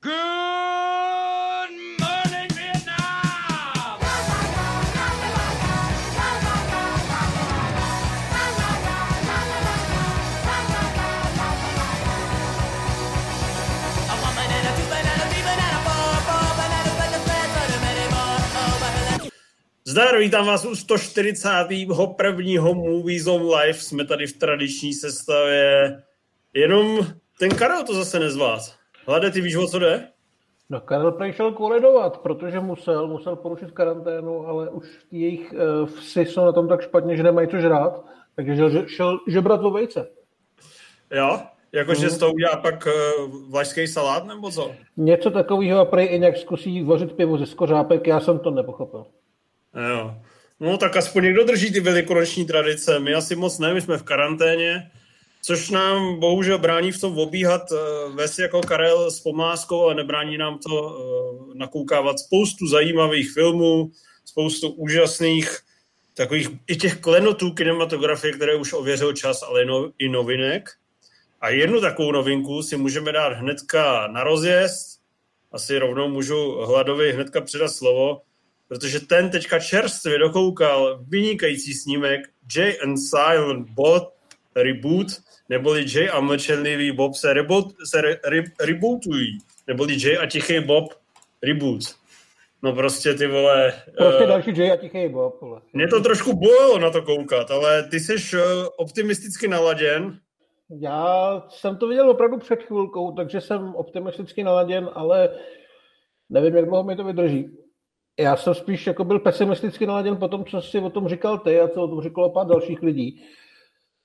Good morning, Zdar, vítám vás u 141. Movie Zone Live. Jsme tady v tradiční sestavě. Jenom ten Karel to zase nezvlád. Hlade, ty víš, o co jde? No Karel prej šel koledovat, protože musel, musel porušit karanténu, ale už jejich uh, vsi jsou na tom tak špatně, že nemají co žrát, takže šel, šel žebrat o vejce. Jo? Jakože Mhm. z toho udělá pak uh, vlašský salát, nebo co? Něco takového a prej i nějak zkusí vařit pivo ze skořápek, já jsem to nepochopil. Jo. No tak aspoň někdo drží ty velikonoční tradice. My asi moc ne, my jsme v karanténě, což nám bohužel brání v tom obíhat uh, ves jako Karel s pomáskou a nebrání nám to uh, nakoukávat spoustu zajímavých filmů, spoustu úžasných takových i těch klenotů kinematografie, které už ověřil čas, ale no, i novinek. A jednu takovou novinku si můžeme dát hnedka na rozjezd. Asi rovnou můžu Hladovi hnedka předat slovo, protože ten teďka čerstvě dokoukal vynikající snímek Jay and Silent Bob Reboot, neboli Jay a mlčenlivý Bob se, reboot, se re, re, rebootují, neboli Jay a tichý Bob Reboot. No prostě ty vole... Prostě eh, další Jay a tichý Bob. vole. mě to trošku bolelo na to koukat, ale ty jsi eh, optimisticky naladěn. Já jsem to viděl opravdu před chvilkou, takže jsem optimisticky naladěn, ale nevím, jak dlouho mi to vydrží. Já jsem spíš jako byl pesimisticky naladěn po tom, co si o tom říkal ty a co o tom říkalo pár dalších lidí.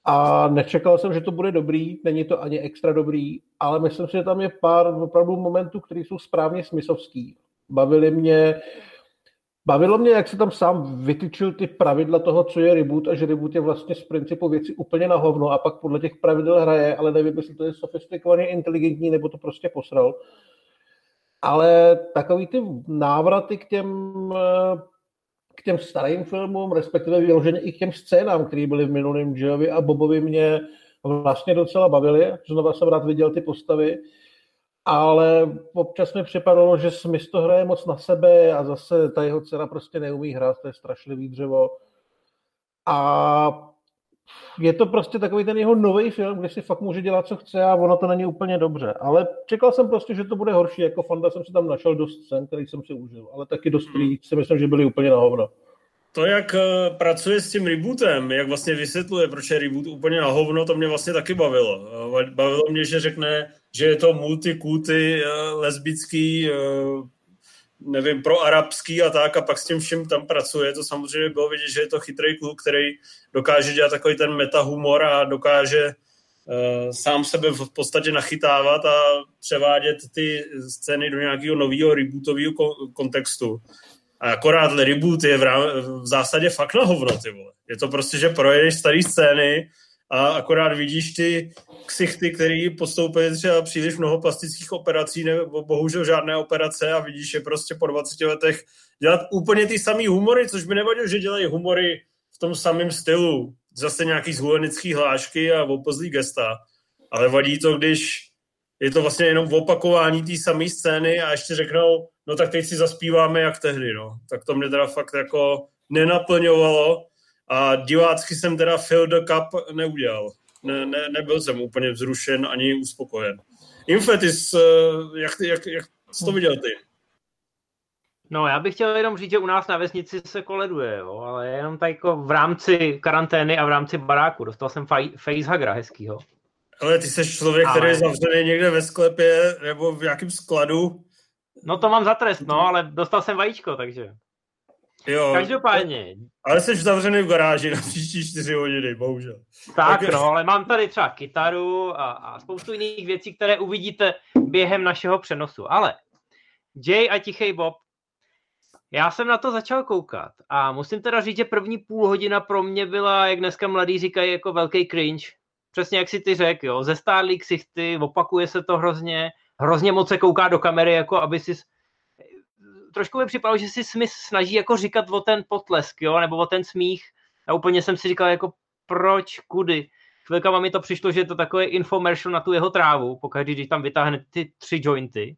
A nečekal jsem, že to bude dobrý, není to ani extra dobrý, ale myslím si, že tam je pár opravdu momentů, které jsou správně smyslovský. Bavili mě, bavilo mě, jak se tam sám vytyčil ty pravidla toho, co je reboot a že reboot je vlastně z principu věci úplně na hovno a pak podle těch pravidel hraje, ale nevím, jestli to je sofistikovaně inteligentní nebo to prostě posral. Ale takový ty návraty k těm, eh, k těm starým filmům, respektive vyloženě i k těm scénám, které byly v minulém Joevi a Bobovi mě vlastně docela bavily. Znova jsem rád viděl ty postavy, ale občas mi připadalo, že Smith to hraje moc na sebe a zase ta jeho dcera prostě neumí hrát, to je strašlivý dřevo. A je to prostě takový ten jeho nový film, kde si fakt může dělat, co chce a ono to není úplně dobře. Ale čekal jsem prostě, že to bude horší. Jako fanda jsem si tam našel dost scén, který jsem si užil, ale taky dost, který si myslím, že byly úplně na hovno. To, jak eh, pracuje s tím rebootem, jak vlastně vysvětluje, proč je reboot úplně na hovno, to mě vlastně taky bavilo. Eh, Bavilo mě, že řekne, že je to multikulty, eh, lesbický, nevím, pro arabský a tak, a pak s tím vším tam pracuje. To samozřejmě bylo vidět, že je to chytrý kluk, který dokáže dělat takový ten metahumor a dokáže uh, sám sebe v podstatě nachytávat a převádět ty scény do nějakého nového rebootového ko- kontextu. A akorát reboot je v, rám, v zásadě fakt na hovno, ty vole. Je to prostě, že projedeš staré scény a akorát vidíš ty ksichty, který podstoupili třeba příliš mnoho plastických operací nebo bohužel žádné operace a vidíš je prostě po 20 letech dělat úplně ty samý humory, což by nevadilo, že dělají humory v tom samém stylu. Zase nějaký zhulenický hlášky a opozlý gesta. Ale vadí to, když je to vlastně jenom opakování té samé scény a ještě řeknou, no tak teď si zaspíváme jak tehdy, no. Tak to mě teda fakt jako nenaplňovalo a divácky jsem teda the cup neudělal. Ne, ne, nebyl jsem úplně vzrušen ani uspokojen. Infetis, eh, jak, jak, jak jsi to viděl ty? No, já bych chtěl jenom říct, že u nás na vesnici se koleduje, jo, ale jenom tak jako v rámci karantény a v rámci baráku. Dostal jsem faj, facehuggera hezkýho. Ale ty jsi člověk, Ale- který je zavřený někde ve sklepě nebo v nějakém skladu. No to mám za trest, no, ale dostal jsem vajíčko, takže. Jo, Každopádně, ale jsi zavřený v garáži na příští čtyři hodiny, bohužel. tak Tak- no, ale mám tady třeba kytaru a, a spoustu jiných věcí, které uvidíte během našeho přenosu. Ale Jay a Tichý Bob, já jsem na to začal koukat a musím teda říct, že první půl hodina pro mě byla, jak dneska mladí říkají, jako velký cringe. Přesně jak si ty řekl, jo, zestárlý ksichty, opakuje se to hrozně, hrozně moc se kouká do kamery, jako aby si trošku mi připadalo, že si Smith snaží jako říkat o ten potlesk, jo, nebo o ten smích. A úplně jsem si říkal, jako proč, kudy. Chvilkama mi to přišlo, že je to takové infomercial na tu jeho trávu, pokaždý, když tam vytáhne ty tři jointy.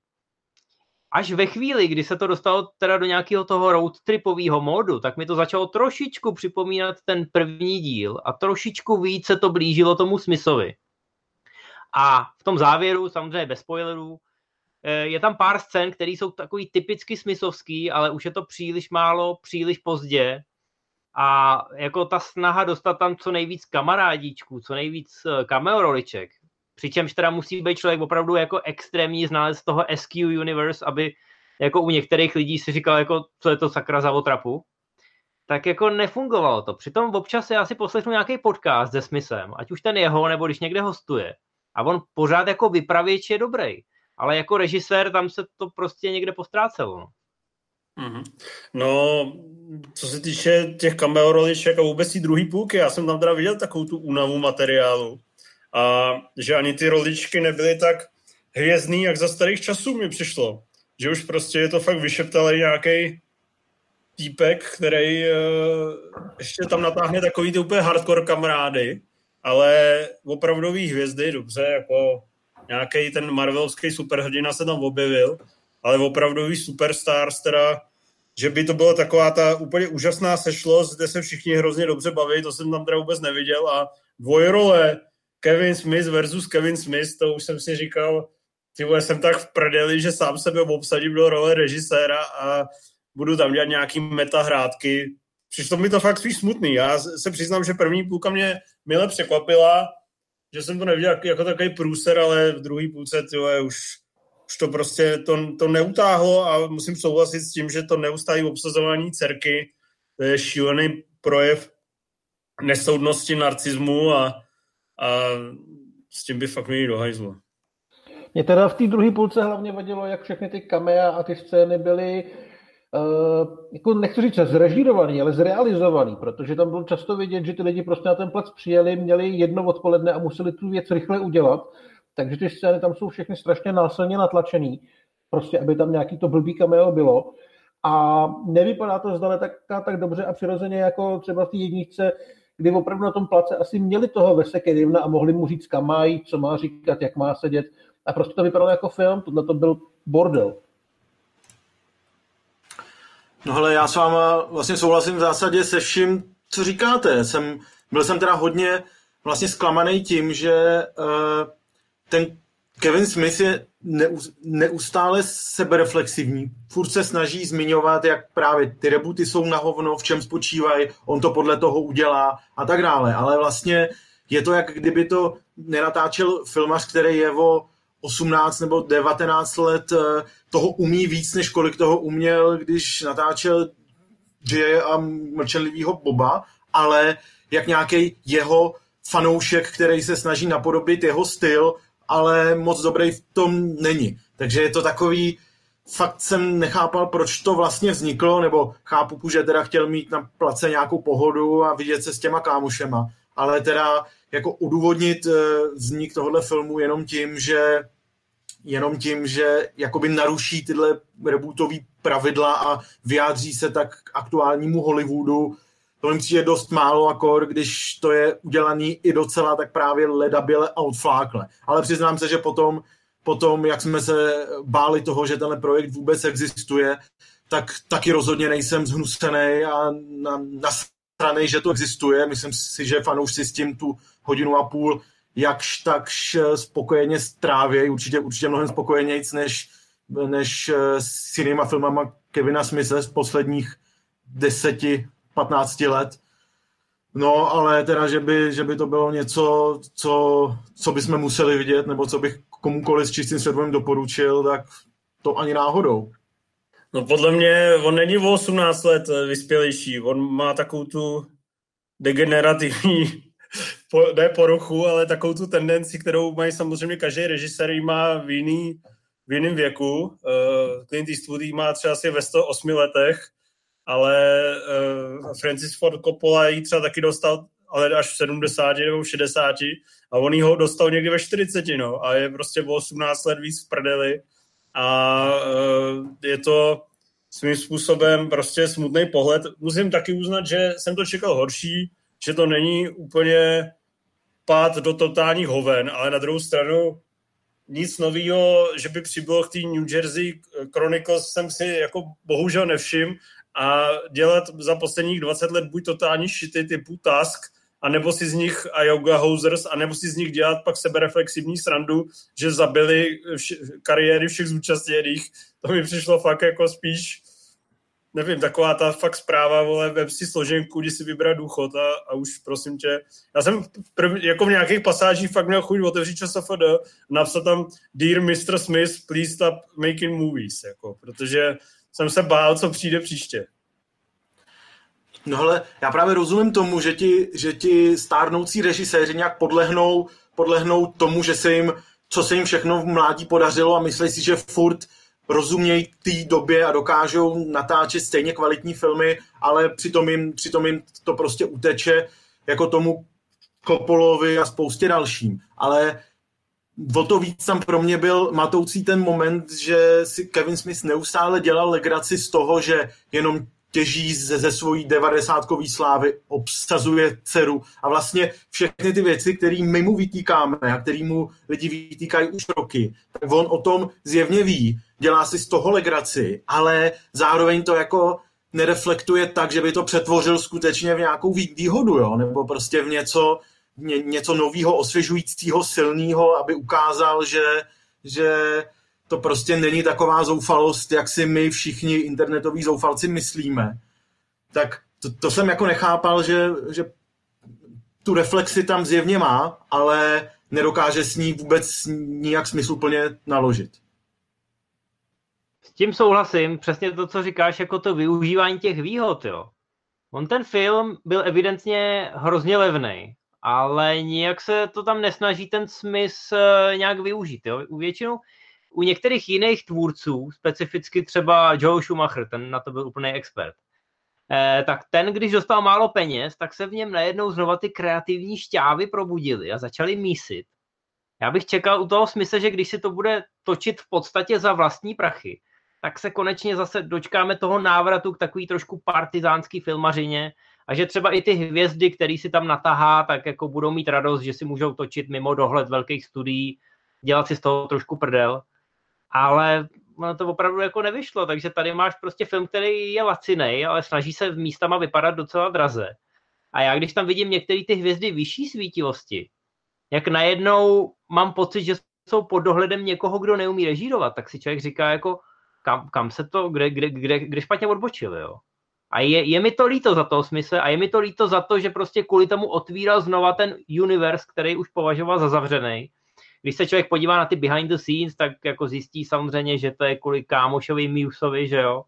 až ve chvíli, kdy se to dostalo teda do nějakého toho road tripového módu, tak mi to začalo trošičku připomínat ten první díl a trošičku víc se to blížilo tomu Smithovi. A v tom závěru, samozřejmě bez spoilerů, je tam pár scén, které jsou takový typicky Smithovský, ale už je to příliš málo, příliš pozdě. A jako ta snaha dostat tam co nejvíc kamarádíčků, co nejvíc eh, cameo roliček, přičemž teda musí být člověk opravdu jako extrémní znalec toho SQ Universe, aby jako u některých lidí si říkal, jako, co je to sakra za otrapu, tak jako nefungovalo to. Přitom občas já si poslechnu nějaký podcast se Smithem, ať už ten jeho, nebo když někde hostuje. A on pořád jako vypravěč je dobrý. Ale jako režisér tam se to prostě někde postrácelo. No. Mm-hmm. No, co se týče těch cameo roliček a vůbec té druhé půlky, já jsem tam teda viděl takovou tu únavu materiálu a že ani ty roličky nebyly tak hvězdný, jak za starých časů mi přišlo. Že už prostě je to fakt vyšeptalý nějaký týpek, který uh, ještě tam natáhne takový ty úplně hardcore kamarády, ale opravdový hvězdy, dobře, jako nějaký ten marvelovský superhrdina se tam objevil, ale opravdový superstars teda, že by to byla taková ta úplně úžasná sešlost, kde se všichni hrozně dobře baví, to jsem tam teda vůbec neviděl a dvojrole Kevin Smith versus Kevin Smith, to už jsem si říkal, ty vole, jsem tak v prdeli, že sám sebe obsadím do role režiséra a budu tam dělat nějaký metahrádky. Přišlo mi to fakt spíš smutný. Já se přiznám, že první půlka mě mile překvapila, že jsem to neviděl jako takový průser, ale v druhé půlce tyhle, už, už to prostě to, to neutáhlo a musím souhlasit s tím, že to neustálí obsazování dcerky, to je šílený projev nesoudnosti, narcismu a, a s tím by fakt měli do hajzlu. Mě teda v té druhé půlce hlavně vadilo, jak všechny ty kamea a ty scény byly jako nechci říct zrežírovaný, ale zrealizovaný, protože tam bylo často vidět, že ty lidi prostě na ten plac přijeli, měli jedno odpoledne a museli tu věc rychle udělat, takže ty scény tam jsou všechny strašně násilně natlačený, prostě aby tam nějaký to blbý cameo bylo. A nevypadá to zdale tak, tak dobře a přirozeně jako třeba v té jedničce, kdy opravdu na tom place asi měli toho Vese Kedivna a mohli mu říct, kam mají, co má říkat, jak má sedět. A prostě to vypadalo jako film, tohle to byl bordel. No ale já s váma vlastně souhlasím v zásadě se vším, co říkáte. Jsem, byl jsem teda hodně vlastně zklamaný tím, že uh, ten Kevin Smith je neustále sebereflexivní. Furt se snaží zmiňovat, jak právě ty rebooty jsou na hovno, v čem spočívají, on to podle toho udělá a tak dále. Ale vlastně je to, jak kdyby to nenatáčel filmař, který je o 18 nebo 19 let eh, toho umí víc, než kolik toho uměl, když natáčel J a mlčenlivýho Boba, ale jak nějaký jeho fanoušek, který se snaží napodobit jeho styl, ale moc dobrý v tom není. Takže je to takový, fakt jsem nechápal, proč to vlastně vzniklo, nebo chápu, že teda chtěl mít na place nějakou pohodu a vidět se s těma kámošema, ale teda jako udůvodnit eh, vznik tohohle filmu jenom tím, že jenom tím, že jakoby naruší tyhle rebootové pravidla a vyjádří se tak k aktuálnímu Hollywoodu. To mi přijde dost málo akor, když to je udělaný i docela tak právě ledabile a odflákle. Ale přiznám se, že potom, potom, jak jsme se báli toho, že tenhle projekt vůbec existuje, tak taky rozhodně nejsem zhnusený a na, na strany, že to existuje. Myslím si, že fanoušci s tím tu hodinu a půl jakž takž spokojeně strávějí, určitě, určitě mnohem spokojenějc než, než eh, s jinýma filmama Kevina Smithe z posledních deseti, patnácti let. No, ale teda, že by, že by to bylo něco, co, co bychom museli vidět, nebo co bych komukoliv s čistým svědomím doporučil, tak to ani náhodou. No podle mě, on není o 18 let vyspělejší, on má takovou tu degenerativní po, ne poruchu, ale takovou tu tendenci, kterou mají samozřejmě každý režisér, má v jiný, v jiném věku. Uh, Clint Eastwood má třeba asi ve 108 letech, ale uh, Francis Ford Coppola ji třeba taky dostal ale až v 70 nebo v 60 a on ho dostal někdy ve 40, no, a je prostě o 18 let víc v prdeli a uh, je to svým způsobem prostě smutný pohled. Musím taky uznat, že jsem to čekal horší, že to není úplně pád do totálních hoven, ale na druhou stranu nic nového, že by přibylo k té New Jersey Chronicles, jsem si jako bohužel nevšiml a dělat za posledních 20 let buď totální šity typu Task, anebo si z nich a Yoga Hosers, anebo si z nich dělat pak sebereflexivní srandu, že zabili vš- kariéry všech zúčastněných. To mi přišlo fakt jako spíš nevím, taková ta fakt zpráva, vole, web si složenku, kdy si vybrat důchod a, a už prosím tě. Já jsem prv, jako v nějakých pasážích fakt měl chuť otevřít ČSFD, napsat tam Dear Mr. Smith, please stop making movies, jako, protože jsem se bál, co přijde příště. No ale já právě rozumím tomu, že ti, že ti stárnoucí režiséři nějak podlehnou, podlehnou tomu, že se jim, co se jim všechno v mládí podařilo a myslí si, že furt rozumějí té době a dokážou natáčet stejně kvalitní filmy, ale přitom jim, přitom jim to prostě uteče jako tomu Kopolovi a spoustě dalším. Ale o to víc tam pro mě byl matoucí ten moment, že si Kevin Smith neustále dělal legraci z toho, že jenom těží ze, ze svojí devadesátkový slávy, obsazuje dceru a vlastně všechny ty věci, které my mu vytýkáme a který mu lidi vytýkají už roky, tak on o tom zjevně ví, dělá si z toho legraci, ale zároveň to jako nereflektuje tak, že by to přetvořil skutečně v nějakou výhodu, jo? nebo prostě v něco, ně, něco nového, osvěžujícího, silného, aby ukázal, že, že to prostě není taková zoufalost, jak si my všichni internetoví zoufalci myslíme. Tak to, to jsem jako nechápal, že, že tu reflexi tam zjevně má, ale nedokáže s ní vůbec nijak smysluplně naložit. S tím souhlasím, přesně to, co říkáš, jako to využívání těch výhod, jo. On ten film byl evidentně hrozně levný, ale nijak se to tam nesnaží ten smysl eh, nějak využít. Jo. U většinou, u některých jiných tvůrců, specificky třeba Joe Schumacher, ten na to byl úplný expert, eh, tak ten, když dostal málo peněz, tak se v něm najednou znova ty kreativní šťávy probudily a začaly mísit. Já bych čekal u toho smyslu, že když si to bude točit v podstatě za vlastní prachy, tak se konečně zase dočkáme toho návratu k takový trošku partizánský filmařině a že třeba i ty hvězdy, který si tam natahá, tak jako budou mít radost, že si můžou točit mimo dohled velkých studií, dělat si z toho trošku prdel. Ale ono to opravdu jako nevyšlo, takže tady máš prostě film, který je lacinej, ale snaží se v místama vypadat docela draze. A já když tam vidím některé ty hvězdy vyšší svítivosti, jak najednou mám pocit, že jsou pod dohledem někoho, kdo neumí režírovat, tak si člověk říká jako, kam, kam se to, kde, kde, kde, kde špatně odbočili, jo. A je, je mi to líto za toho smysl a je mi to líto za to, že prostě kvůli tomu otvíral znova ten univerz, který už považoval za zavřený. Když se člověk podívá na ty behind the scenes, tak jako zjistí samozřejmě, že to je kvůli kámošovi Museovi, že jo.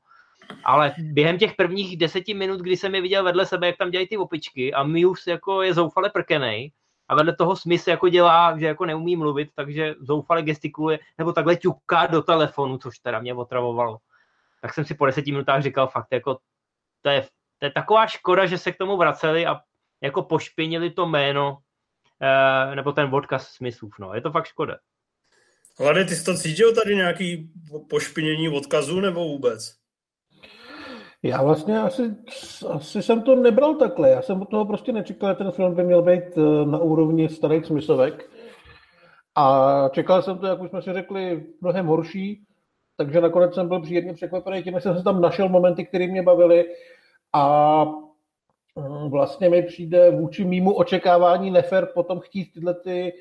Ale během těch prvních deseti minut, kdy jsem je viděl vedle sebe, jak tam dělají ty opičky a Muse jako je zoufale prkenej, a vedle toho Smith jako dělá, že jako neumí mluvit, takže zoufale gestikuluje, nebo takhle ťuká do telefonu, což teda mě otravovalo. Tak jsem si po deseti minutách říkal fakt, jako to je, to je taková škoda, že se k tomu vraceli a jako pošpinili to jméno, nebo ten odkaz Smithův, no. Je to fakt škoda. Hlady, ty jsi to cítil tady nějaký pošpinění odkazu nebo vůbec? Já vlastně asi, asi jsem to nebral takhle. Já jsem od toho prostě nečekal, že ten film by měl být eh, na úrovni starých smyslovek. A čekal jsem to, jak už jsme si řekli, mnohem horší. Takže nakonec jsem byl příjemně překvapený tím, že jsem se tam našel momenty, které mě bavily. A vlastně mi přijde vůči mýmu očekávání nefer potom chtít tyhle ty,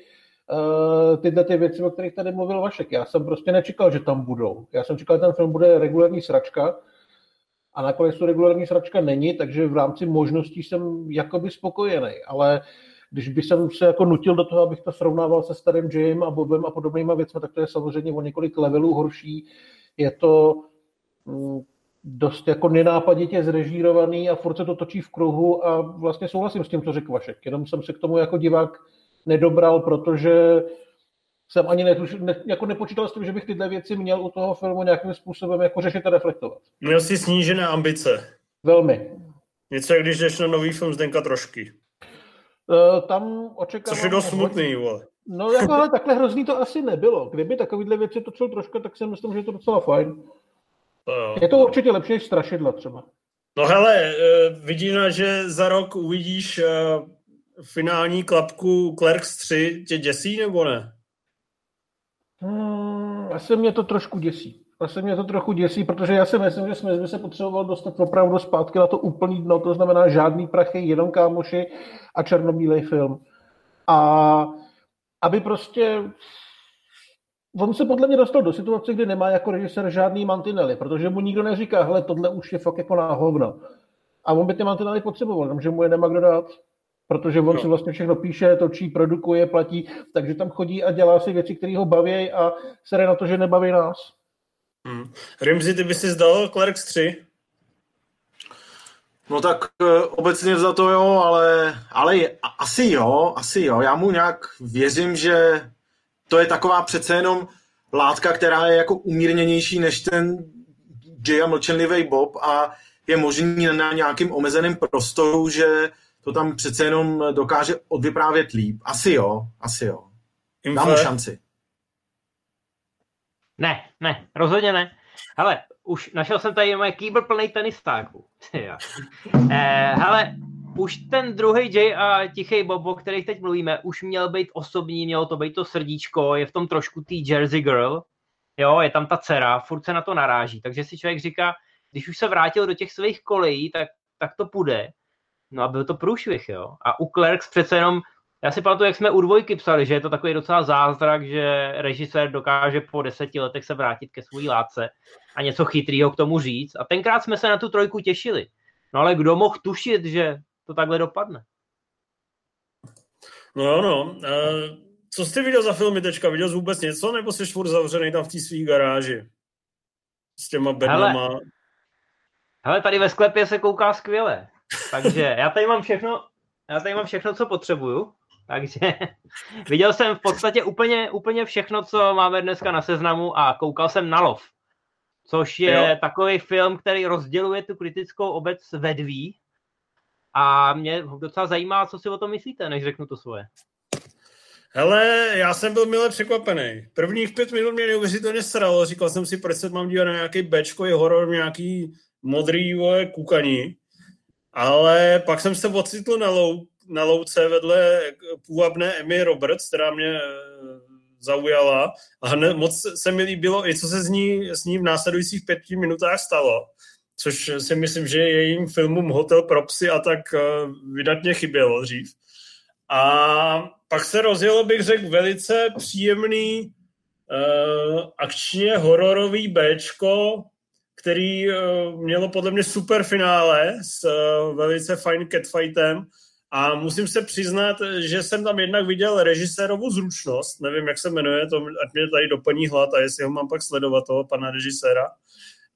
uh, tyhle ty věci, o kterých tady mluvil Vašek. Já jsem prostě nečekal, že tam budou. Já jsem čekal, že ten film bude regulární sračka, a nakonec to regulární sračka není, takže v rámci možností jsem jakoby spokojený, ale když bych jsem se jako nutil do toho, abych to srovnával se starým Jim a Bobem a podobnýma věcmi, tak to je samozřejmě o několik levelů horší. Je to mm, dost jako nenápaditě zrežírovaný a furt se to točí v kruhu a vlastně souhlasím s tím, co řekl Vašek. Jenom jsem se k tomu jako divák nedobral, protože jsem ani netuš, ne, jako nepočítal s tím, že bych tyhle věci měl u toho filmu nějakým způsobem jako řešit a reflektovat. Měl jsi snížené ambice. Velmi. Něco, jak když jdeš na nový film Zdenka Trošky. Uh, tam očekávám... Což je dost smutný, vole. No jako, ale takhle hrozný to asi nebylo. Kdyby takovýhle věci točil trošku, tak si myslím, že je to docela fajn. To jo. Je to určitě lepší než strašidla třeba. No hele, vidíš, že za rok uvidíš finální klapku Clerks 3, tě děsí nebo ne? Hmm, asi mě to trošku děsí. Asi mě to trochu děsí, protože já si myslím, že jsme by se potřeboval dostat opravdu zpátky na to úplný dno, to znamená žádný prachy, jenom kámoši a černobílej film. A aby prostě on se podle mě dostal do situace, kdy nemá jako režisér žádný mantinely, protože mu nikdo neříká, hele, tohle už je fakt jako na hovno. A on by ty mantinely potřeboval, jenomže mu je nemá kdo dát. Protože on No. si vlastně všechno píše, točí, produkuje, platí, takže tam chodí a dělá si věci, které ho baví a sere na to, že nebaví nás. Hmm. Rimzi, ty by si zdal Clerks 3? No tak eh, obecně za to jo, ale, ale je, asi jo, asi jo. Já mu nějak věřím, že to je taková přece jenom látka, která je jako umírněnější než ten Jay a mlčenlivý Bob a je možný na nějakým omezeném prostoru, že to tam přece jenom dokáže odvyprávět líp. Asi jo, asi jo. Dám mu šanci. Ne, ne, rozhodně ne. Hele, už našel jsem tady moje kýbl plný tenistáků. Eh, hele, už ten druhý Jay a tichý Bob, o kterých teď mluvíme, už měl být osobní, mělo to být to srdíčko, je v tom trošku tý Jersey Girl, jo, je tam ta dcera, furt se na to naráží, takže si člověk říká, když už se vrátil do těch svých kolejí, tak, tak to půjde. No a byl to průšvih, jo. A u Clerks přece jenom, já si pamatuju, jak jsme u dvojky psali, že je to takový docela zázrak, že režisér dokáže po deseti letech se vrátit ke své látce a něco chytrýho k tomu říct. A tenkrát jsme se na tu trojku těšili. No ale kdo mohl tušit, že to takhle dopadne? No jo, no. Uh, co jsi viděl za filmy teďka? Viděl jsi vůbec něco, nebo jsi furt zavřený tam v té svý garáži? S těma bednama? Hele, tady ve sklepě se kouká skvěle. Takže já tady mám všechno, já tady mám všechno, co potřebuju. Takže viděl jsem v podstatě úplně, úplně všechno, co máme dneska na seznamu a koukal jsem na lov. Což je jo. takový film, který rozděluje tu kritickou obec ve dví. A mě docela zajímá, co si o tom myslíte, než řeknu to svoje. Hele, já jsem byl mile překvapený. Prvních pět minut mě neuvěřitelně sralo. Říkal jsem si, proč se mám dívat na nějaký bečkový horor, nějaký modrý vole, kukaní. Ale pak jsem se ocitl na, lou, na louce vedle půvabné Emmy Roberts, která mě eh, zaujala. A hned moc se mi líbilo i co se z ní, s ní v následujících pěti minutách stalo. Což si myslím, že jejím filmům Hotel pro psy a tak eh, vydatně chybělo dřív. A pak se rozjelo, bych řekl, velice příjemný uh, akčně hororový Bčko, který uh, mělo podle mě super finále s uh, velice fajn catfightem a musím se přiznat, že jsem tam jednak viděl režisérovu zručnost, nevím, jak se jmenuje, to ať mě tady doplní hlad a jestli ho mám pak sledovat, toho pana režiséra.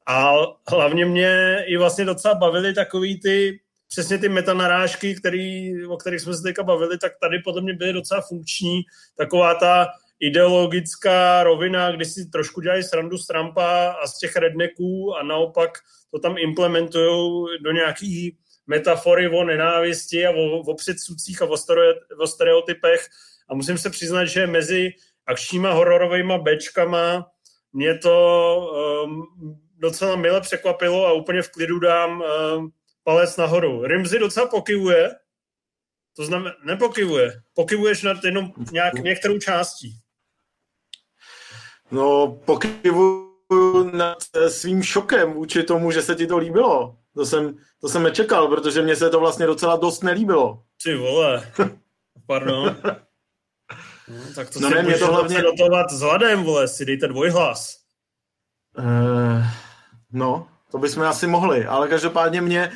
A hlavně mě i vlastně docela bavily takový ty přesně ty metanarážky, který, o kterých jsme se teďka bavili, tak tady podle mě byly docela funkční. Taková ta ideologická rovina, kdy si trošku dělají srandu z Trumpa a z těch redneků a naopak to tam implementují do nějaký metafory o nenávisti a o, o předsudcích a o, stereo, o stereotypech. A musím se přiznat, že mezi akčníma hororovými bečkama mě to um, docela mile překvapilo a úplně v klidu dám um, palec nahoru. Rimzy docela pokivuje, to znamená, nepokivuje, pokivuješ nad jenom nějak, některou částí. No, pokyvuju nad eh, svým šokem vůči tomu, že se ti to líbilo. To jsem, to jsem nečekal, protože mně se to vlastně docela dost nelíbilo. Ty vole, pardon. No, tak to No si ne, mě můžeš to hlavně- hlavně... dotovat s hladem, vole, si dejte dvojhlas. Uh, no, to bychom asi mohli, ale každopádně mě,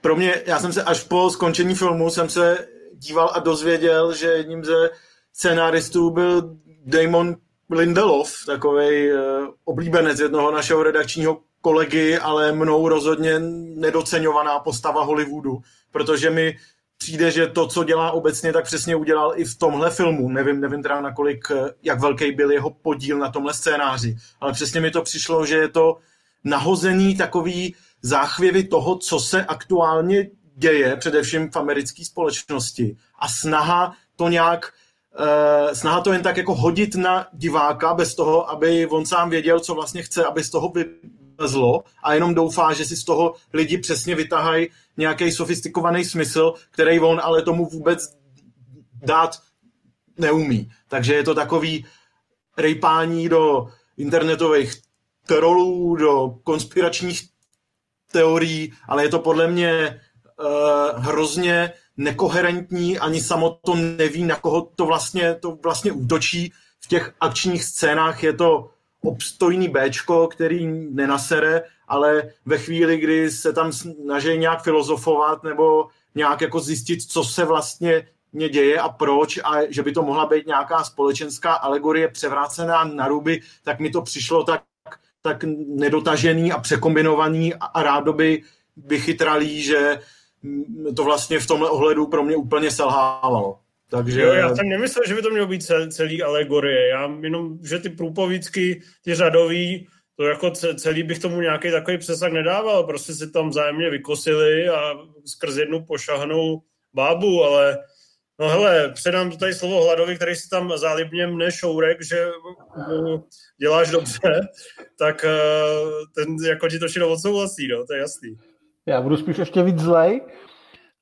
pro mě, já jsem se až po skončení filmu jsem se díval a dozvěděl, že jedním ze scenáristů byl Damon Lindelof, takový uh, oblíbenec jednoho našeho redakčního kolegy, ale mnou rozhodně nedoceňovaná postava Hollywoodu, protože mi přijde, že to, co dělá obecně, tak přesně udělal i v tomhle filmu. Nevím, nevím teda nakolik, eh, jak velký byl jeho podíl na tomhle scénáři, ale přesně mi to přišlo, že je to nahozený takový záchvěvy toho, co se aktuálně děje, především v americké společnosti a snaha to nějak Uh, snaha to jen tak jako hodit na diváka bez toho, aby on sám věděl, co vlastně chce, aby z toho vylezlo a jenom doufá, že si z toho lidi přesně vytahají nějaký sofistikovaný smysl, který on ale tomu vůbec dát neumí. Takže je to takový rejpání do internetových trolů, do konspiračních teorií, ale je to podle mě uh, hrozně nekoherentní, ani samo to neví, na koho to vlastně, to vlastně útočí. V těch akčních scénách je to obstojný Bčko, který nenasere, ale ve chvíli, kdy se tam snaží nějak filozofovat nebo nějak jako zjistit, co se vlastně mě děje a proč a že by to mohla být nějaká společenská alegorie převrácená na ruby, tak mi to přišlo tak, tak nedotažený a překombinovaný a rádoby vychytralý, že to vlastně v tomhle ohledu pro mě úplně selhávalo. Takže... Jo, já jsem nemyslel, že by to mělo být cel, celý alegorie. Já jenom, že ty průpovídky, ty řadový, to jako celý bych tomu nějaký takový přesah nedával. Prostě si tam vzájemně vykosili a skrz jednu pošahnou bábu, ale no hele, předám tady slovo Hladovi, který si tam zálibně mne šourek, že děláš dobře, tak eh, ten jako ti to všechno odsouhlasí, no, to je jasný. Já budu spíš ještě víc zlej,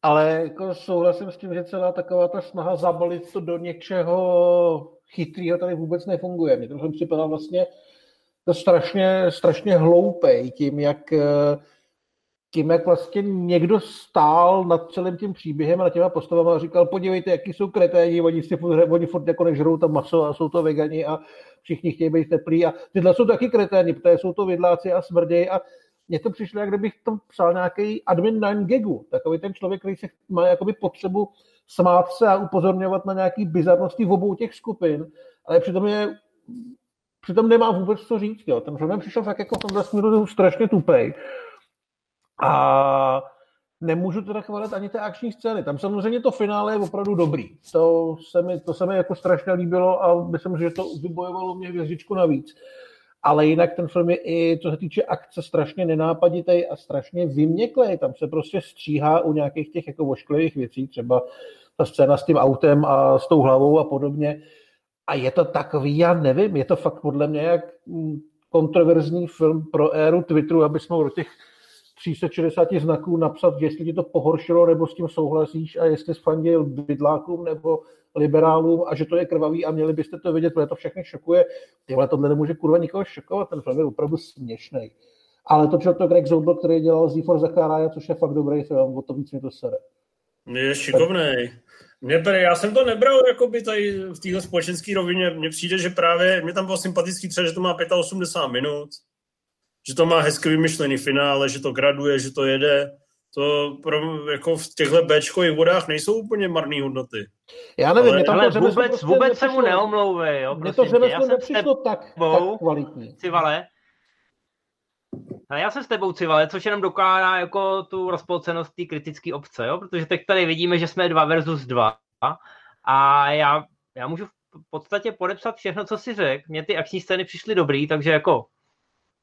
ale jako souhlasím s tím, že celá taková ta snaha zabalit to do něčeho chytrého tady vůbec nefunguje. Mně to připadá vlastně to strašně, strašně hloupej tím, jak tím, jak vlastně někdo stál nad celým tím příběhem a nad těma postavama a říkal, podívejte, jaký jsou kreténi, oni, si furt, oni furt jako nežrou tam maso a jsou to vegani a všichni chtějí být teplí a tyhle jsou taky kreténi, protože jsou to vidláci a smrději a mně to přišlo, jak kdybych tam psal nějaký admin nine gagu, takový ten člověk, který se má jakoby potřebu smát se a upozorňovat na nějaký bizarnosti v obou těch skupin, ale přitom je přitom nemá vůbec co říct. Jo. Ten film přišel fakt jako v tomhle směru strašně tupej. A nemůžu teda chválit ani té akční scény. Tam samozřejmě to finále je opravdu dobrý. To se mi, to se mi jako strašně líbilo a myslím, že to vybojovalo mě hvězdičku navíc ale jinak ten film je i, co se týče akce, strašně nenápaditý a strašně vyměklý. Tam se prostě stříhá u nějakých těch jako ošklivých věcí, třeba ta scéna s tím autem a s tou hlavou a podobně. A je to takový, já nevím, je to fakt podle mě jak kontroverzní film pro éru Twitteru, aby jsme do těch 360 znaků napsat, jestli ti to pohoršilo, nebo s tím souhlasíš a jestli sfandil bydlákům nebo liberálům a že to je krvavý a měli byste to vědět, protože to všechny šokuje. Tyhle, tohle nemůže kurva nikoho šokovat, ten film je opravdu směšný. Ale to, to Greg Zobel, který dělal Z for Zachariah, což je fakt dobrý film, o to víc mi to sere. Je šikovný. Mě, já jsem to nebral jakoby tady v téhle společenské rovině. Mně přijde, že právě mě tam bylo sympatický třeba, že to má 85 minut, že to má hezky vymyšlený finále, že to graduje, že to jede. To pro, jako v těchto Bčkových vodách nejsou úplně marné hodnoty. Já nevím, ale, tam ale to vůbec, prostě vůbec se mu neomlouvej, jo, Mně to řemeslo nepřišlo tak, tak kvalitní. Civale, ale já jsem s tebou, Civale, což jenom dokládá jako tu rozpolcenost té kritické obce, jo? protože teď tady vidíme, že jsme dva versus dva a já, já můžu v podstatě podepsat všechno, co si řekl. Mně ty akční scény přišly dobrý, takže jako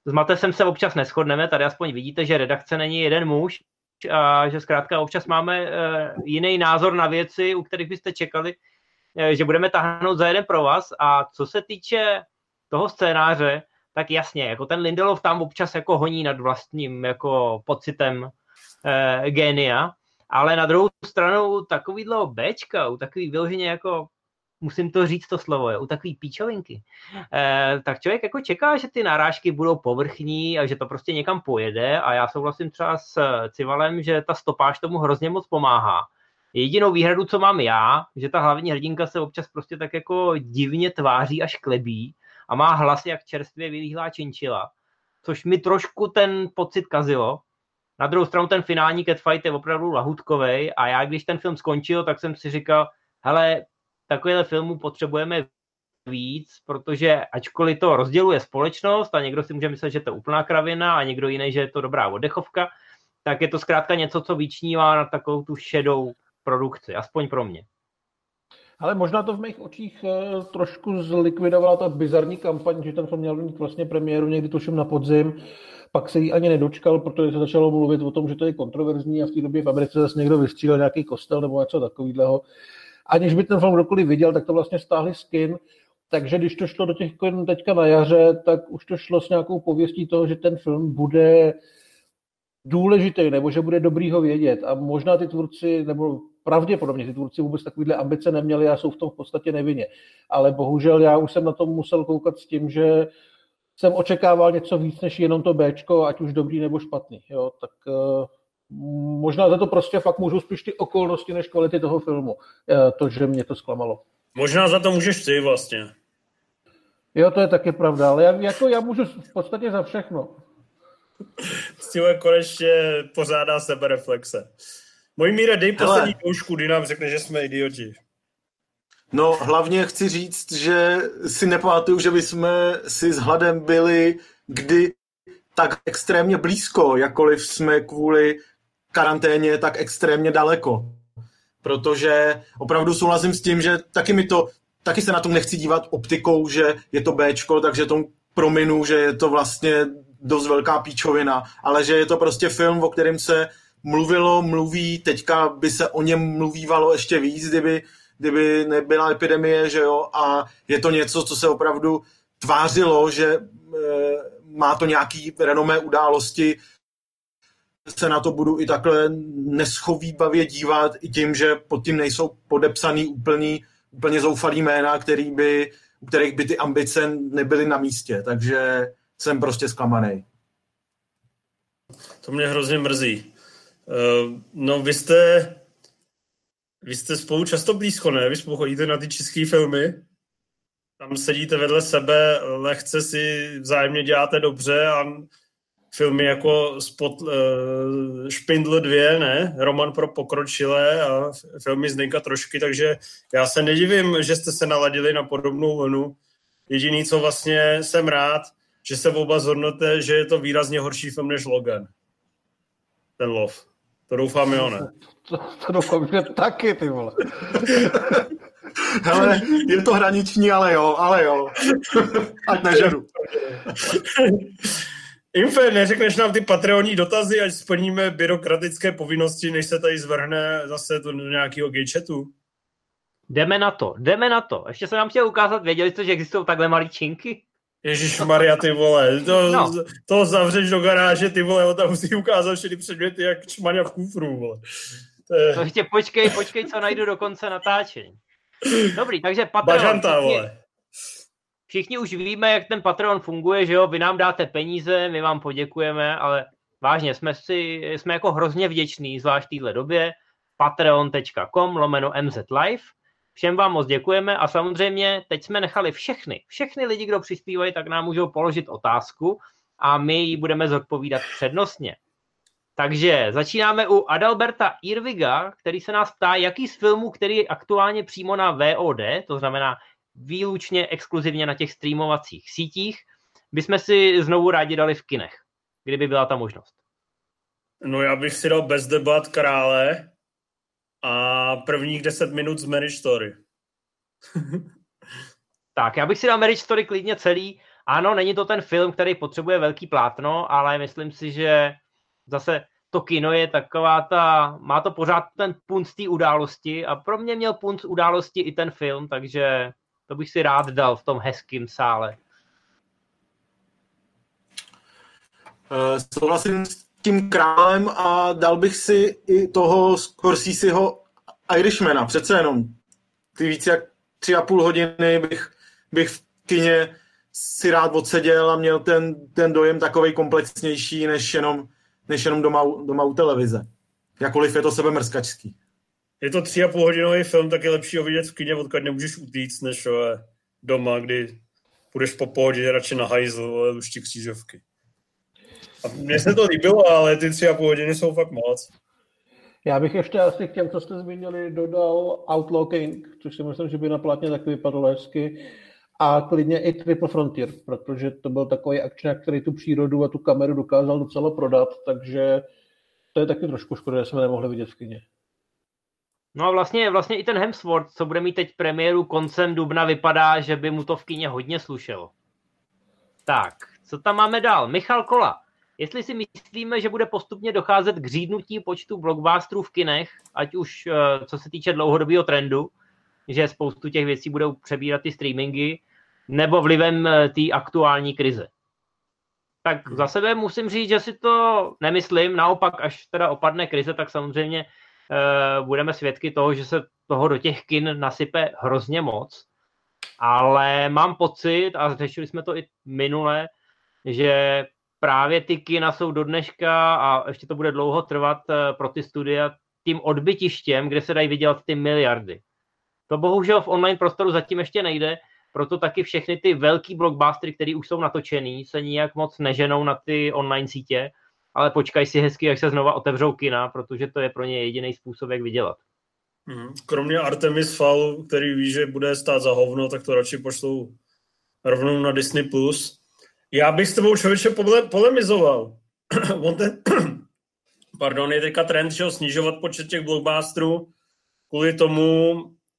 s Matesem se občas neschodneme, tady aspoň vidíte, že redakce není jeden muž, a že zkrátka občas máme uh, jiný názor na věci, u kterých byste čekali, uh, že budeme tahnout za jeden pro vás. A co se týče toho scénáře, tak jasně, jako ten Lindelof tam občas jako honí nad vlastním jako pocitem uh, génia, ale na druhou stranu takovýhle Bčka, u takový vyloženě jako musím to říct to slovo, je, u takový píčovinky, eh, tak člověk jako čeká, že ty narážky budou povrchní a že to prostě někam pojede a já souhlasím třeba s Civalem, že ta stopáž tomu hrozně moc pomáhá. Jedinou výhradu, co mám já, že ta hlavní hrdinka se občas prostě tak jako divně tváří až klebí a má hlas jak čerstvě vylíhlá činčila, což mi trošku ten pocit kazilo. Na druhou stranu ten finální catfight je opravdu lahutkovej a já, když ten film skončil, tak jsem si říkal, hele, takovýhle filmů potřebujeme víc, protože ačkoliv to rozděluje společnost a někdo si může myslet, že to je úplná kravina a někdo jiný, že je to dobrá oddechovka, tak je to zkrátka něco, co vyčnívá na takovou tu šedou produkci, aspoň pro mě. Ale možná to v mých očích eh, trošku zlikvidovala ta bizarní kampaň, že ten film měl mít vlastně premiéru někdy tuším na podzim, pak se jí ani nedočkal, protože se začalo mluvit o tom, že to je kontroverzní a v té době v Americe zase někdo vystřílel nějaký kostel nebo něco takového aniž by ten film kdokoliv viděl, tak to vlastně stáhli skin. Takže když to šlo do těch teďka na jaře, tak už to šlo s nějakou pověstí toho, že ten film bude důležitý, nebo že bude dobrý ho vědět. A možná ty tvůrci, nebo pravděpodobně ty Turci vůbec takovýhle ambice neměli a jsou v tom v podstatě nevinně. Ale bohužel já už jsem na to musel koukat s tím, že jsem očekával něco víc než jenom to Bčko, ať už dobrý nebo špatný. Jo, tak uh, možná za to prostě fakt můžu spíš ty okolnosti než kvality toho filmu. Uh, to, že mě to zklamalo. Možná za to můžeš ty vlastně. Jo, to je taky pravda, ale já, jako já můžu v podstatě za všechno. Steve konečně pořádá sebe reflexe. Můj míre, dej poslední koušku, kdy nám řekne, že jsme idioti. No, hlavně chci říct, že si nepamatuju, že bychom si s hladem byli kdy tak extrémně blízko, jakkoliv jsme kvůli karanténě tak extrémně daleko. Protože opravdu souhlasím s tím, že taky mi to, taky se na tom nechci dívat optikou, že je to Bčko, takže tomu prominu, že je to vlastně dost velká píčovina, ale že je to prostě film, o kterém se mluvilo, mluví, teďka by se o něm mluvívalo ještě víc, kdyby, kdyby nebyla epidemie, že jo, a je to něco, co se opravdu tvářilo, že e, má to nějaký renomé události, se na to budu i takhle neschovýbavě dívat, i tím, že pod tím nejsou podepsaný úplný, úplně zoufalý jména, který by, u kterých by ty ambice nebyly na místě, takže jsem prostě zklamaný. To mě hrozně mrzí. Uh, no vy jste, vy jste spolu často blízko, ne? Vy spolu chodíte na ty české filmy, tam sedíte vedle sebe, lehce si vzájemně děláte dobře a filmy jako Spot, uh, Špindl 2, ne? Roman pro pokročilé a filmy Zdenka trošky, takže já se nedivím, že jste se naladili na podobnou vlnu. Jediný, co vlastně jsem rád, že se oba zhodnete, že je to výrazně horší film než Logan. Ten lov. To doufám, jo, ne? To, to doufám, že taky, ty vole. Hele, je to hraniční, ale jo, ale jo. Ať nežeru. Infe, neřekneš nám ty patreonní dotazy, ať splníme byrokratické povinnosti, než se tady zvrhne zase to do nějakého gaychatu? Jdeme na to, jdeme na to. Ještě jsem nám chtěl ukázat, věděli jste, že existují takhle malý činky? Ježíš Maria, ty vole, to, no. to zavřeš do garáže, ty vole, tam musí ukázat všechny předměty, jak čmaňa v kufru, vole. To, je... to ještě počkej, počkej, co najdu do konce natáčení. Dobrý, takže Patreon. Bažanta, všichni, vole. Všichni už víme, jak ten Patreon funguje, že jo, vy nám dáte peníze, my vám poděkujeme, ale vážně, jsme, si, jsme jako hrozně vděční, zvlášť v téhle době, patreon.com lomeno mzlive, Všem vám moc děkujeme a samozřejmě teď jsme nechali všechny, všechny lidi, kdo přispívají, tak nám můžou položit otázku a my ji budeme zodpovídat přednostně. Takže začínáme u Adalberta Irviga, který se nás ptá, jaký z filmů, který je aktuálně přímo na VOD, to znamená výlučně exkluzivně na těch streamovacích sítích, bychom si znovu rádi dali v kinech, kdyby byla ta možnost. No já bych si dal bez debat krále, a prvních 10 minut z Marriage Story. tak, já bych si dal Marriage Story klidně celý. Ano, není to ten film, který potřebuje velký plátno, ale myslím si, že zase to kino je taková ta, má to pořád ten punc té události a pro mě měl punc události i ten film, takže to bych si rád dal v tom hezkém sále. Uh, souhlasím s tím králem a dal bych si i toho Scorseseho Irishmana, přece jenom. Ty víc jak tři a půl hodiny bych, bych v kině si rád odseděl a měl ten, ten dojem takový komplexnější, než jenom, než jenom doma, doma u televize. Jakoliv je to sebe mrskačský. Je to tři a půl hodinový film, tak je lepší ho vidět v kině, odkud nemůžeš utíct, než doma, kdy půjdeš po pohodě radši na hajzl, ale už ti křížovky. A mně se to líbilo, ale ty tři a půl hodiny jsou fakt moc. Já bych ještě asi k těm, co jste zmínili, dodal Outlaw King, což si myslím, že by na plátně taky vypadalo hezky. A klidně i Triple Frontier, protože to byl takový akčňák, který tu přírodu a tu kameru dokázal docela prodat, takže to je taky trošku škoda, že jsme nemohli vidět v kině. No a vlastně, vlastně i ten Hemsworth, co bude mít teď premiéru koncem dubna, vypadá, že by mu to v kině hodně slušelo. Tak, co tam máme dál? Michal Kola. Jestli si myslíme, že bude postupně docházet k řídnutí počtu blockbusterů v kinech, ať už eh, co se týče dlouhodobého trendu, že spoustu těch věcí budou přebírat ty streamingy, nebo vlivem eh, té aktuální krize. Tak hmm. za sebe musím říct, že si to nemyslím. Naopak, až teda opadne krize, tak samozřejmě budeme svědky toho, že se toho do těch kin nasype hrozně moc. Ale mám pocit, a řešili jsme to i minule, že právě ty kina jsou do dneška a ještě to bude dlouho trvat uh, pro ty studia tím odbytištěm, kde se dají vydělat ty miliardy. To bohužel v online prostoru zatím ještě nejde, proto taky všechny ty velký blockbustery, které už jsou natočený, se nijak moc neženou na ty online sítě, ale počkaj si hezky, jak se znova otevřou kina, protože to je pro ně jediný způsob, jak vydělat. Mhm. Kromě Artemis Fall, který ví, že bude stát za hovno, tak to radši pošlou rovnou na Disney+. Plus. Já bych s tebou člověče pole, polemizoval. On ten, pardon, je teďka trend, že snižovat počet těch blockbusterů kvůli tomu,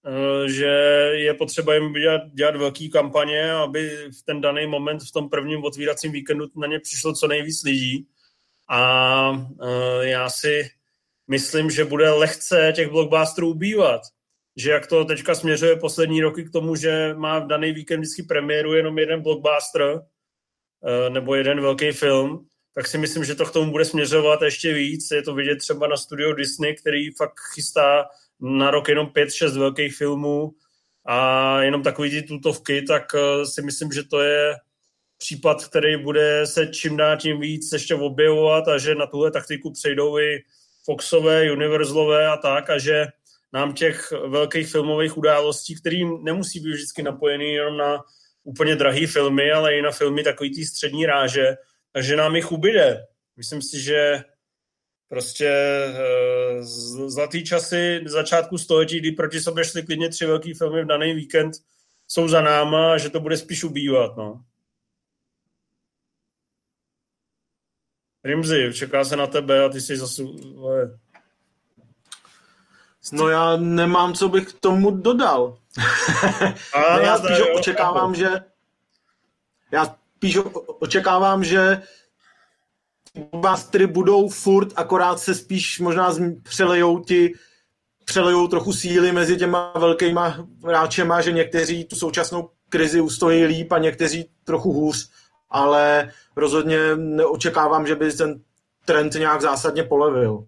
eh, že je potřeba jim dělat, dělat velký kampaně, aby v ten daný moment v tom prvním otvíracím víkendu na ně přišlo co nejvíc lidí. A eh, já si myslím, že bude lehce těch blockbusterů ubývat. Že jak to teďka směřuje poslední roky k tomu, že má v daný víkend vždycky premiéru jenom jeden blockbuster eh, nebo jeden velký film, tak si myslím, že to k tomu bude směřovat ještě víc. Je to vidět třeba na studio Disney, který fakt chystá na rok jenom pět, šest velkých filmů a jenom takový ty tutovky, tak eh, si myslím, že to je případ, který bude se čím dál tím víc ještě objevovat a že na tuhle taktiku přejdou i Foxové, Universalové a tak a že nám těch velkých filmových událostí, kterým nemusí být vždycky napojený jenom na úplně drahý filmy, ale i na filmy takový té střední ráže, takže nám jich ubyde. Myslím si, že prostě e, zlatý časy začátku století, kdy proti sobě šly klidně tři velký filmy v daný víkend, jsou za náma a že to bude spíš ubývat. No. Rimzi, čeká se na tebe a ty jsi zase... No já nemám, co bych k tomu dodal. A já spíš jo, očekávám, že já spíš očekávám, že blockbustery budou furt, akorát se spíš možná přelejou ti přelejou trochu síly mezi těma velkýma hráčema, že někteří tu současnou krizi ustojí líp a někteří trochu hůř, ale rozhodně neočekávám, že by ten trend nějak zásadně polevil.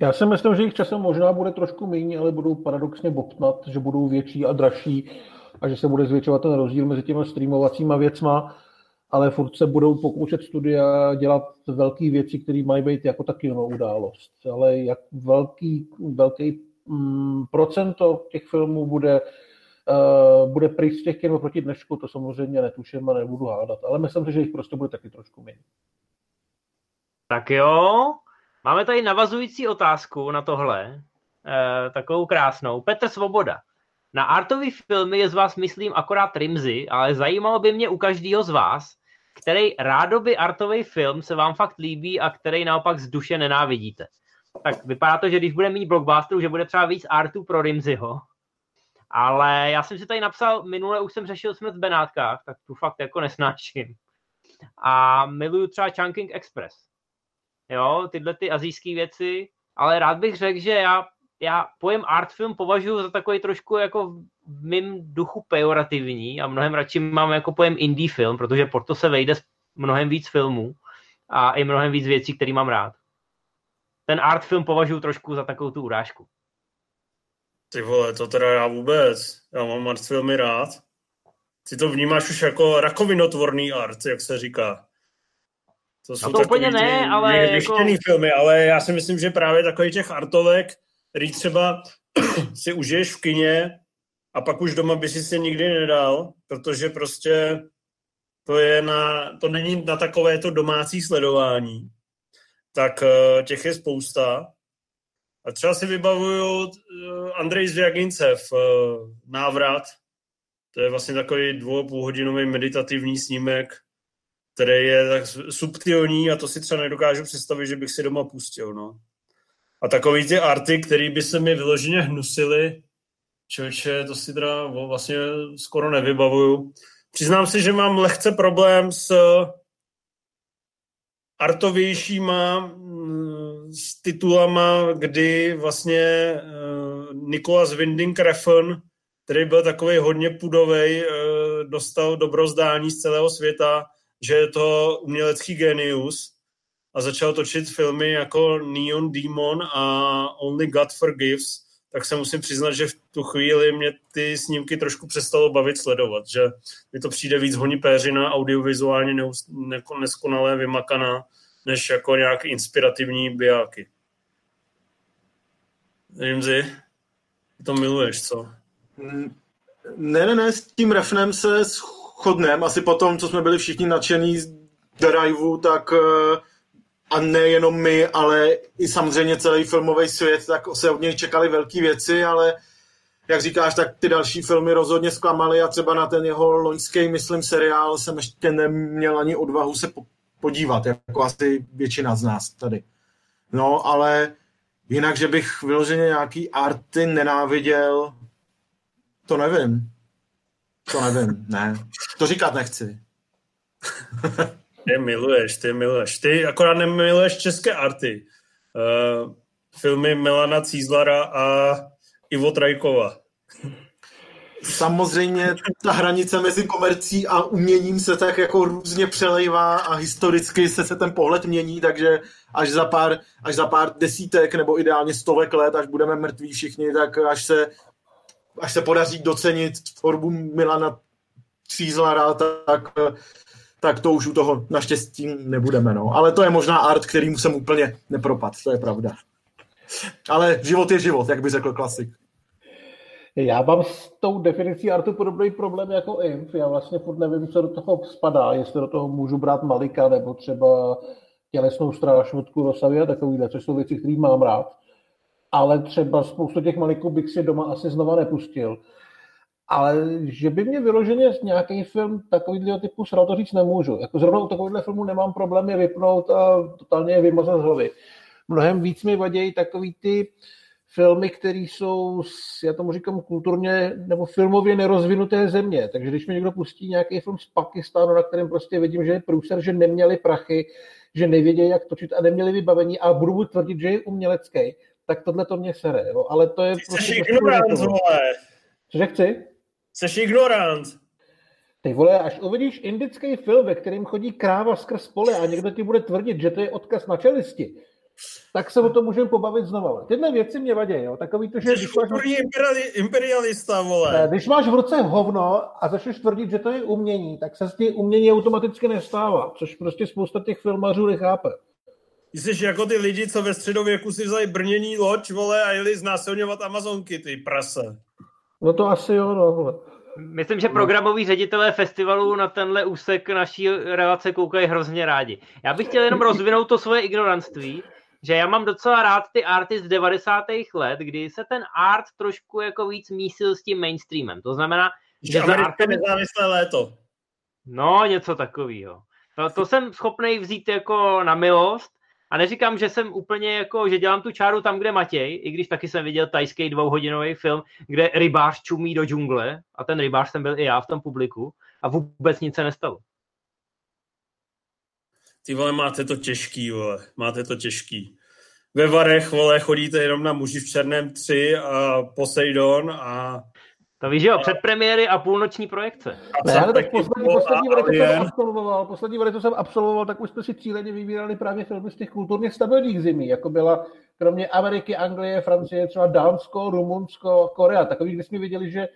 Já si myslím, že jich časem možná bude trošku méně, ale budou paradoxně bobtnat, že budou větší a dražší a že se bude zvětšovat ten rozdíl mezi těma streamovacíma věcma, ale furt se budou pokoušet studia dělat velké věci, které mají být jako taky jinou událost. Ale jak velký, velký mm, procento těch filmů bude bude pryč z těch kin proti dnešku, to samozřejmě netuším a nebudu hádat, ale myslím že jich prostě bude taky trošku méně. Tak jo, máme tady navazující otázku na tohle, uh, takovou krásnou. Petr Svoboda. Na artový filmy je z vás, myslím, akorát Rimzy, ale zajímalo by mě u každého z vás, který rádoby artový film se vám fakt líbí a který naopak z duše nenávidíte. Tak vypadá to, že když bude mít blockbuster, že bude třeba víc artů pro Rimzyho, ale já jsem si tady napsal, minule už jsem řešil smrt v Benátkách, tak tu fakt jako nesnáším. A miluju třeba Chunking Express. Jo, tyhle ty azijské věci, ale rád bych řekl, že já, já pojem art film považuji za takový trošku jako v mým duchu pejorativní a mnohem radši mám jako pojem indie film, protože proto se vejde mnohem víc filmů a i mnohem víc věcí, které mám rád. Ten art film považuji trošku za takovou tu urážku. Ty vole, to teda já vůbec. Já mám art filmy rád. Ty to vnímáš už jako rakovinotvorný art, jak se říká. To jsou no to úplně ne, ty, ale jako... filmy, ale já si myslím, že právě takový těch artovek, který třeba si užiješ v kině a pak už doma by si si nikdy nedal, protože prostě to je na, to není na takové to domácí sledování. Tak eh, těch je spousta. A třeba si vybavuju eh, Andrej Zviagincev, eh, návrat. To je vlastně takový dvou hodinový meditativní snímek, který je tak subtilní a to si třeba nedokážu představit, že bych si doma pustil. No. A takový ty arty, který by se mi vyloženě hnusily, člověče, to si teda vlastně skoro nevybavuju. Přiznám si, že mám lehce problém s artovějšíma s titulama, kdy vlastně uh, Nikolas Winding Refn, který byl takový hodně pudovej, uh, dostal dobrozdání z celého světa, že je to umělecký genius. a začal točit filmy jako Neon Demon a Only God Forgives, tak se musím přiznat, že v tu chvíli mě ty snímky trošku přestalo bavit sledovat, že mi to přijde víc honí péřina, audiovizuálně neskonale vymakaná, než jako nějak inspirativní bijáky. Ty to miluješ, co? Ne, ne, ne, s tím refnem se shodneme. Asi po tom, co jsme byli všichni nadšení z Driveu, tak eh, a nejenom my, ale i samozřejmě celý filmový svět, tak se od něj čekali velké věci, ale jak říkáš, tak ty další filmy rozhodně zklamaly a třeba na ten jeho loňský, myslím, seriál jsem ještě neměl ani odvahu se podívat, jako asi většina z nás tady. No, ale jinak, že bych vyloženě nějaký arty nenáviděl, to nevím. To nevím, ne. To říkat nechci. Ty miluješ, ty miluješ. Ty akorát nemiluješ české arty. Uh, filmy Milana Cízlara a Ivo Trajkova. Samozřejmě ta hranice mezi komercí a uměním se tak jako různě přelejvá a historicky se, se ten pohled mění, takže až za, pár, až za pár desítek nebo ideálně stovek let, až budeme mrtví všichni, tak až se, až se podaří docenit tvorbu Milana Cízlara, tak, tak to už u toho naštěstí nebudeme. No. Ale to je možná art, kterým jsem úplně nepropad, to je pravda. Ale život je život, jak by řekl klasik. Já mám s tou definicí artu podobný problém jako Imp. Já vlastně furt nevím, co do toho spadá, jestli do toho můžu brát Malika nebo třeba tělesnou stráž od Kurosavy a takovýhle, což jsou věci, které mám rád. Ale třeba spoustu těch Maliků bych si doma asi znova nepustil. Ale že by mě vyloženě nějaký film takovýhle typu sral, to říct nemůžu. Jako zrovna u takovýhle filmu nemám problém je vypnout a totálně je vymazat z hlavy. Mnohem víc mi vadějí takový ty filmy, které jsou, s- já tomu říkám, kulturně nebo filmově nerozvinuté země. Takže když mi někdo pustí nějaký film z Pakistánu, na kterém prostě vidím, že je průser, že neměli prachy, že nevědějí, jak točit a neměli vybavení a budu mu tvrdit, že je umělecký, tak tohle to mě sere. Jo. Ale to je Ty jsi prostě... ignorant, vole. Cože chci? Jsi ignorant. Ty vole, až uvidíš indický film, ve kterém chodí kráva skrz pole a někdo ti bude tvrdit, že to je odkaz na čelisti, tak se o tom můžeme pobavit znova. Tyhle věci mě vadí, jo. Takový to, že Jsi když máš, imperialista, ne, vole. když máš v ruce hovno a začneš tvrdit, že to je umění, tak se z něj umění automaticky nestává, což prostě spousta těch filmařů nechápe. Jsi jako ty lidi, co ve středověku si vzali brnění loď, vole, a jeli znásilňovat Amazonky, ty prase. No to asi jo, no. vole. Myslím, že programoví ředitelé festivalu na tenhle úsek naší relace koukají hrozně rádi. Já bych chtěl jenom rozvinout to svoje ignoranství, že já mám docela rád ty arty z 90. let, kdy se ten art trošku jako víc mísil s tím mainstreamem. To znamená, Že že za artem, nezávislé léto. no něco takového. To, to jsem schopný vzít jako na milost a neříkám, že jsem úplně jako, že dělám tu čáru tam, kde Matěj, i když taky jsem viděl tajský dvouhodinový film, kde rybář čumí do džungle a ten rybář jsem byl i já v tom publiku a vůbec nic se nestalo. Ty vole, máte to těžký, vole. Máte to těžký. Ve Varech, vole, chodíte jenom na muži v černém 3 a Poseidon a... To víš, že jo, předpremiéry a půlnoční projekce. a Ne, ale tak poslední, poslední variantu jsem absolvoval, poslední variantu jsem absolvoval, tak už jsme si cíleně vybírali právě filmy z těch kulturně stabilních zemí, jako byla kromě Ameriky, Anglie, Francie, třeba Dánsko, Rumunsko, Korea, takový, kde jsme viděli, že,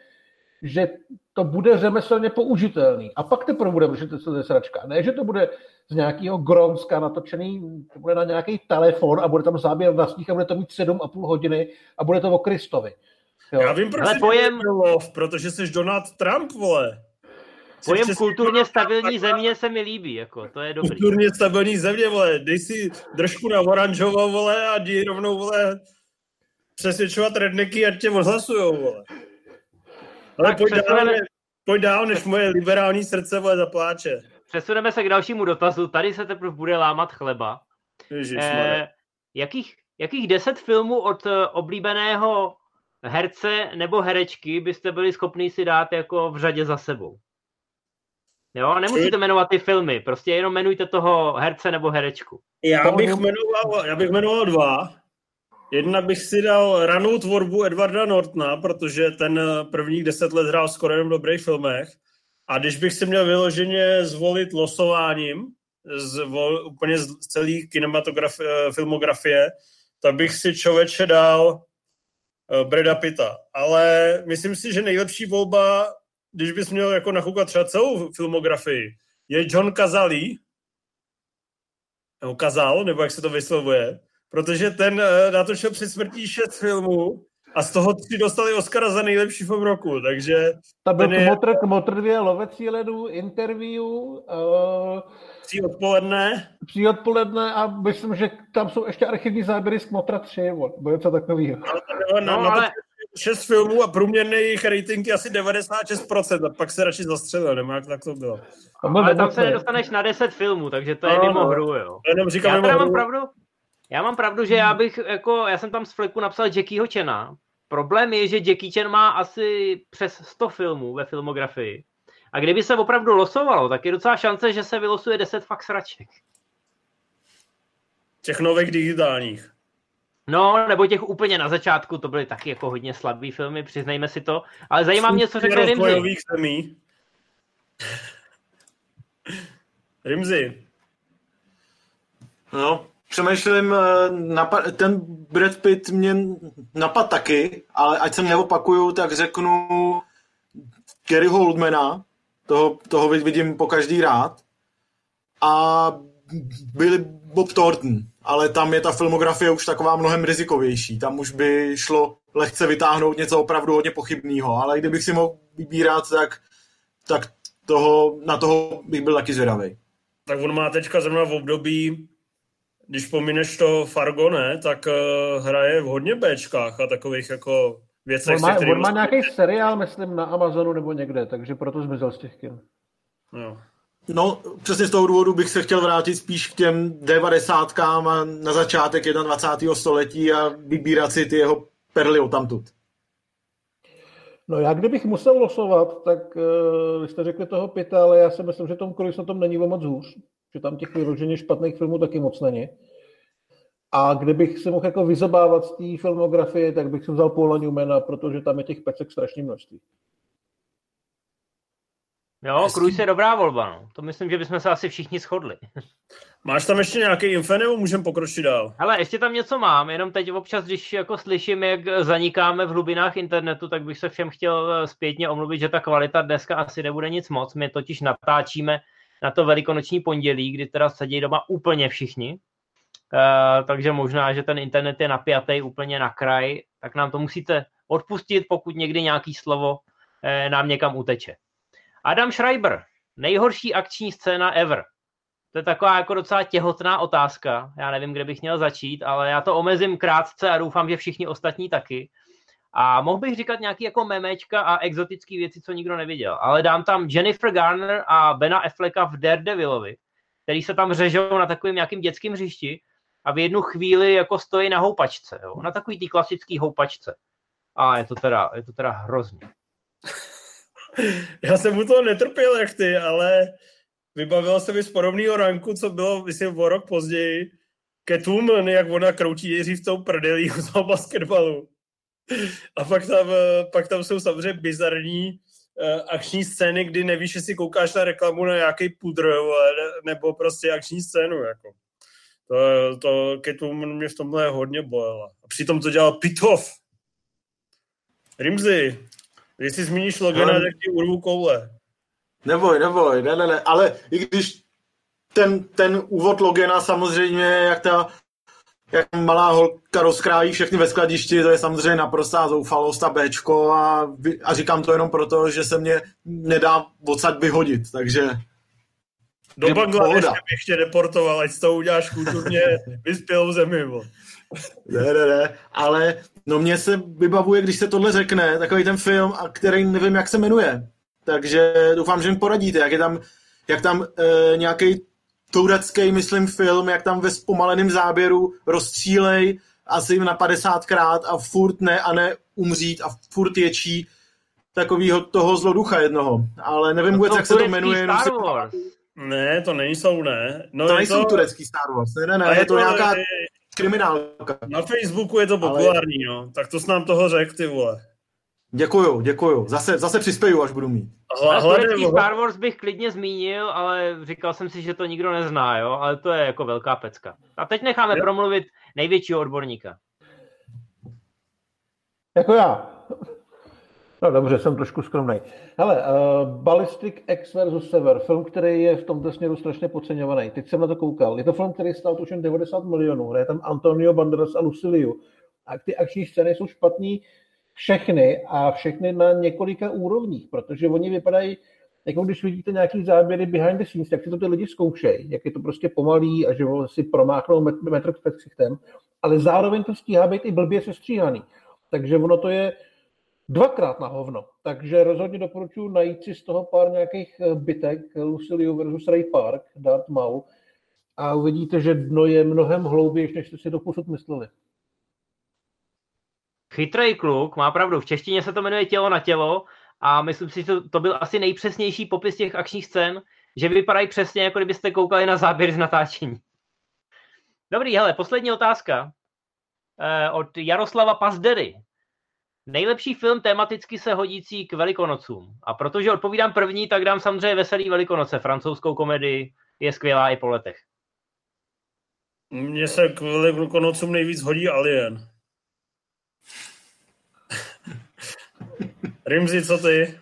že to bude řemeslně použitelný. A pak teprve budeme řešit, co to je sračka. Ne, že to bude z nějakého Gronska natočený, to bude na nějaký telefon a bude tam záběr na sníh a bude to mít 7,5 hodiny a bude to o Kristovi. Jo. Já vím, proč Ale pojem- lov, protože jsi Donald Trump, vole. Jsi Pojem přesně kulturně Donald stabilní Trump, země se mi líbí, jako, to je dobrý. Kulturně stabilní země, vole. Dej si držku na oranžovou, vole, a jdi rovnou, vole, přesvědčovat redneky, ať tě odhlasujou, vole. Ale Tak pojď dál, přesuneme- ne, pojď dál, než moje liberální srdce, vole, zapláče. Přesuneme se k dalšímu dotazu. Tady se teprve bude lámat chleba. Ježišmarja. Eh, jakých, jakých deset filmů od eh, oblíbeného herce nebo herečky byste byli schopni si dát jako v řadě za sebou? Jo, nemusíte jmenovat ty filmy, prostě jenom jmenujte toho herce nebo herečku. Já bych, jmenoval, já bych jmenoval dva. Jedna bych si dal ranou tvorbu Edwarda Nortona, protože ten eh, prvních deset let hrál skoro jenom v dobrých filmech. A když bych si měl vyloženě zvolit losováním, z, vol, úplně z celé eh, filmografie, tak bych si člověče dal eh, Breda Pitta. Ale myslím si, že nejlepší volba, když bys měl jako nakoukat třeba celou filmografii, je John Cazale, nebo Kazal, nebo jak se to vyslovuje, protože ten eh, natočil před smrtí šest filmů a z toho tři dostali Oscara za nejlepší film roku, takže Tam byl je Kmotr, Kmotr dvě, Lovecí ledu, interview, uh, tří odpoledne. při odpoledne a myslím, že tam jsou ještě archivní záběry z Kmotra 3, vole, nebo něco takového. Na, No, na ale- šest filmů a průměrný jejich rating je asi 96%, a pak se radši zastřelil, nemá jak tak to bylo. Ale tam se nedostaneš na 10 filmů, takže to je No, mimo no. hru, jo. Jenom říkám, Já mimo teda mám hru. pravdu, já mám pravdu, že já bych, jako, já jsem tam z fleku napsal Jackieho Chena. Problém je, že Jackie Chan má asi přes 100 filmů ve filmografii. A kdyby se opravdu losovalo, tak je docela šance, že se vylosuje 10 fakt sraček. Těch nových digitálních. No, nebo těch úplně na začátku, to byly taky jako hodně slabý filmy, přiznejme si to. Ale zajímá mě, co řekne Rimzi. zemí. Rimzi. No, přemýšlím, eh, ten Brad Pitt mě napad taky, ale ať se neopakuju, tak řeknu Gary Oldmana, toho, toho vidím po každý rád, a Billy Bob Thornton, ale tam je ta filmografie už taková mnohem rizikovější, tam už by šlo lehce vytáhnout něco opravdu hodně pochybného, ale kdybych si mohl vybírat, tak, tak toho, na toho bych byl taky zvědavý. Tak on má teďka zrovna v období, když pomineš to Fargo, ne, tak uh, hraje v hodně Bčkách a takových jako věcech, On má, on má nějaký seriál, myslím, na Amazonu nebo někde, takže proto zmizel z těch kin. No. No, přesně z toho důvodu bych se chtěl vrátit spíš k těm devadesátkám a na začátek 21. století a vybírat si ty jeho perly odtamtud. No já kdybych musel losovat, tak uh, vy jste řekli toho Pita, ale já si myslím, že Tom Cruise na tom není o moc hůř. Že tam těch vyloženě špatných filmů taky moc není. A kdybych si mohl jako vyzobávat z té filmografie, tak bych si vzal Paula Newmana, protože tam je těch pecek strašně množství. Jo, Cruise je dobrá volba, no. To myslím, že bychom se asi všichni shodli. Máš tam ještě nějaký info, nebo můžeme pokročit dál? Ale ještě tam něco mám, jenom teď občas, když jako slyším, jak zanikáme v hlubinách internetu, tak bych se všem chtěl eh, zpětně omluvit, že ta kvalita dneska asi nebude nic moc. My totiž natáčíme na to velikonoční pondělí, kdy teda sedí doma úplně všichni. Uh, takže možná, že ten internet je napjatý úplně na kraj, tak nám to musíte odpustit, pokud někdy nějaký slovo uh, nám někam uteče. Adam Schreiber, nejhorší akční scéna ever. To je taková jako docela těhotná otázka. Já nevím, kde bych měl začít, ale já to omezím krátce a doufám, že všichni ostatní taky. A mohl bych říkat nějaký jako memečka a exotické věci, co nikdo neviděl. Ale dám tam Jennifer Garner a Bena Afflecka v Daredevilovi, který se tam řežou na takovým nějakým dětským hřišti a v jednu chvíli jako stojí na houpačce. Jo? Na takový tý klasický houpačce. A je to teda, je to teda hrozně. Já jsem mu toho netrpěl jak ty, ale vybavil se mi z podobného ranku, co bylo, myslím, o rok později. Catwoman, jak ona kroutí nejdřív tou prdelí u toho basketbalu. A pak tam, eh, pak tam jsou samozřejmě bizarní uh, akční scény, kdy nevíš, jestli koukáš na reklamu na nějaký pudr, nebo prostě akční scénu. Jako. To, to Catwoman mě v tomhle hodně bolela. A přitom to dělal Pitov. Rimzy, když si zmíníš Logana, tak ti urvu koule. Neboj, neboj, ne, ne, ne, ale i když ten, ten úvod Logena samozřejmě, jak ta jak malá holka rozkrájí všechny ve skladišti, to je samozřejmě naprostá zoufalost a Bčko a, a říkám to jenom proto, že se mě nedá odsaď vyhodit, takže Do Bangladeše bych tě deportoval, ať to uděláš kulturně vyspělou zemi. Bo. ne, ne, ne, ale no mně se vybavuje, když se tohle řekne, takový ten film, a který nevím, jak se jmenuje, takže doufám, že mi poradíte, jak je tam, jak tam e, nějaký turecký, myslím, film, jak tam ve zpomaleném záběru rozstřílej asi na 50krát a furt ne a ne umřít a furt ječí takovýho toho zloducha jednoho. Ale nevím vůbec, To jak se to jmenuje. Star Wars. Ne, to nejsou, ne. No To je nejsou turecký Star Wars, ne, ne, a ne, je to nějaká je- kriminálka. Na Facebooku je to populární, no. Tak to s nám toho řek, ty vole. Děkuju, děkuju. Zase, zase přispěju, až budu mít. Ale turecký Star Wars bych klidně zmínil, ale říkal jsem si, že to nikdo nezná, jo, ale to je jako velká pecka. A teď necháme Jo. promluvit největšího odborníka. Jako já. No dobře, jsem trošku skromný. Hele, uh, Ballistic X versus Sever, film, který je v tomto směru strašně podceňovaný. Teď jsem na to koukal. Je to film, který stál tuším 90 milionů. Hraje tam Antonio Banderas a Luciliu. A ty akční scény jsou špatný všechny a všechny na několika úrovních, protože oni vypadají, jako když vidíte nějaký záběry behind the scenes, jak si to ty lidi zkoušejí, jak je to prostě pomalý a že si promáchnou met- metr před ksichtem, ale zároveň to stíhá být i blbě sestříhaný. Takže ono to je dvakrát na hovno. Takže rozhodně doporučuji najít si z toho pár nějakých eh, bytek, Lucilio versus Ray Park, Darth Maul, a uvidíte, že dno je mnohem hloubější, než jste si doposud mysleli. Chytrý kluk, má pravdu, v češtině se to jmenuje tělo na tělo a myslím si, že to, to byl asi nejpřesnější popis těch akčních scén, že vypadají přesně, jako kdybyste koukali na záběr z natáčení. Dobrý, hele, poslední otázka eh, od Jaroslava Pazdery. Nejlepší film tematicky se hodící k Velikonocům. A protože odpovídám první, tak dám samozřejmě Veselý Velikonoce, francouzskou komedii, je skvělá i po letech. Mně se k Velikonocům nejvíc hodí Alien. Rimzi, co ty?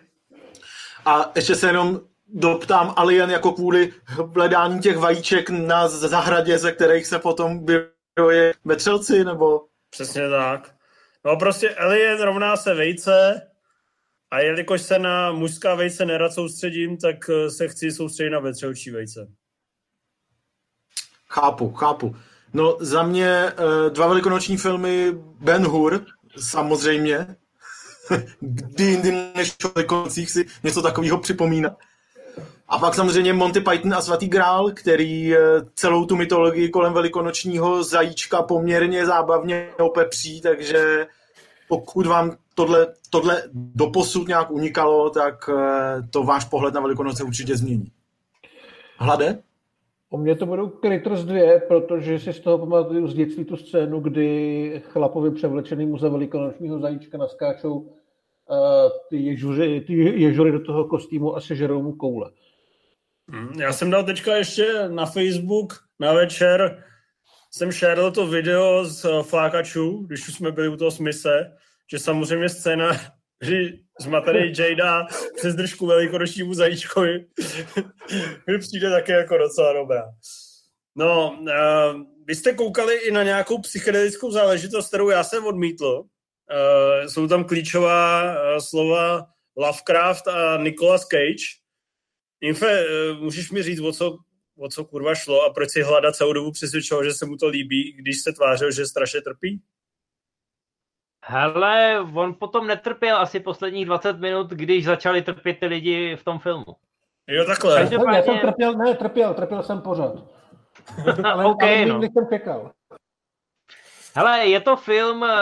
A ještě se jenom doptám Alien jako kvůli hledání těch vajíček na zahradě, ze kterých se potom vyroje vetřelci, nebo... Přesně tak. No prostě Alien rovná se vejce a jelikož se na mužská vejce nerad soustředím, tak eh, se chci soustředit na vetřelčí vejce. Chápu, chápu. No za mě eh, dva velikonoční filmy Ben Hur, samozřejmě. Kdy jindy než o si něco takového připomíná. A pak samozřejmě Monty Python a Svatý Grál, který eh, celou tu mytologii kolem velikonočního zajíčka poměrně zábavně opepří, takže pokud vám tohle, tohle doposud nějak unikalo, tak eh, to váš pohled na Velikonoce určitě změní. Hlade? U mě to budou Critters 2, protože si z toho pamatuju z dětství tu scénu, kdy chlapovi převlečenýmu za velikonočního zajíčka naskáčou uh, ty, ježuři, ty ježury do toho kostýmu a sežerou mu koule. Mm, Já jsem dal teďka ještě na Facebook na večer, jsem šerl to video z eh, Flákačů, když už jsme byli u toho smise, že samozřejmě scéna, kdy zmatený Jada přes držku velikonočnímu zajíčkovi mi přijde také jako docela dobrá. No, uh, vy jste koukali i na nějakou psychedelickou záležitost, kterou já jsem odmítl. Uh, jsou tam klíčová uh, slova Lovecraft a Nicolas Cage. Infe, uh, můžeš mi říct, o co, o co kurva šlo a proč si Hlada celou dobu přesvědčoval, že se mu to líbí, když se tvářil, že strašně trpí? Hele, on potom netrpěl asi posledních 20 minut, když začali trpět ty lidi v tom filmu. Jo, takhle. Takže- Já jsem Každopádně- trpěl, ne, trpěl, trpěl jsem pořád. Ale, OK, ale no. no. jsem čekal. Hele, je to film eh,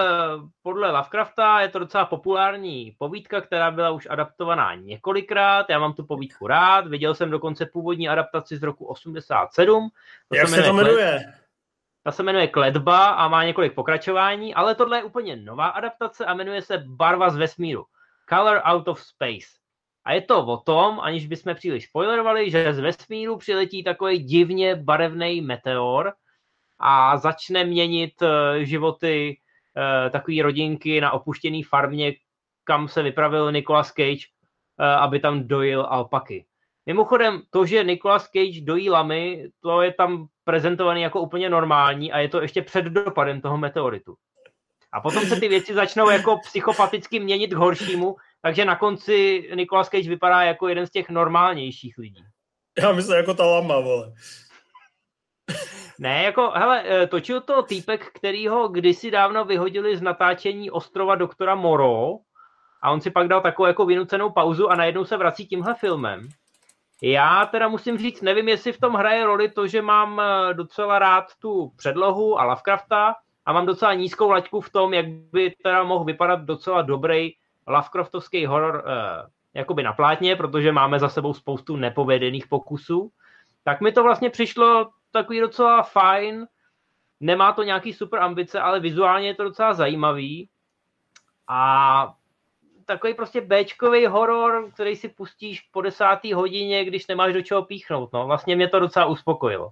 podle Lovecrafta, je to docela populární povídka, která byla už adaptovaná několikrát. Já mám tu povídku rád, viděl jsem dokonce původní adaptaci z roku 87. To Jak se to Kled- jmenuje? Ta se jmenuje Kledba a má několik pokračování, ale tohle je úplně nová adaptace a jmenuje se Barva z vesmíru. Color Out of Space. A je to o tom, aniž bychom příliš spoilerovali, že z vesmíru přiletí takový divně barevný meteor a začne měnit eh, životy eh, takové rodinky na opuštěné farmě, kam se vypravil Nicolas Cage, eh, aby tam dojil alpaky. Mimochodem, to, že Nicolas Cage dojí lamy, to je tam prezentovaný jako úplně normální a je to ještě před dopadem toho meteoritu. A potom se ty věci začnou jako psychopaticky měnit k horšímu, takže na konci Nicolas Cage vypadá jako jeden z těch normálnějších lidí. Já myslím jako ta lama, vole. Ne, jako, hele, eh, točil to týpek, který ho kdysi dávno vyhodili z natáčení ostrova doktora Moro a on si pak dal takovou jako vynucenou pauzu a najednou se vrací tímhle filmem. Já teda musím říct, nevím, jestli v tom hraje roli to, že mám eh, docela rád tu předlohu a Lovecrafta a mám docela nízkou laťku v tom, jak by teda mohl vypadat docela dobrý Lovecraftovský horor eh, jakoby na plátně, protože máme za sebou spoustu nepovedených pokusů. Tak mi to vlastně přišlo takový docela fajn, nemá to nějaký super ambice, ale vizuálně je to docela zajímavý a takový prostě Bčkový horor, který si pustíš po desátý hodině, když nemáš do čeho píchnout. No. Vlastně mě to docela uspokojilo.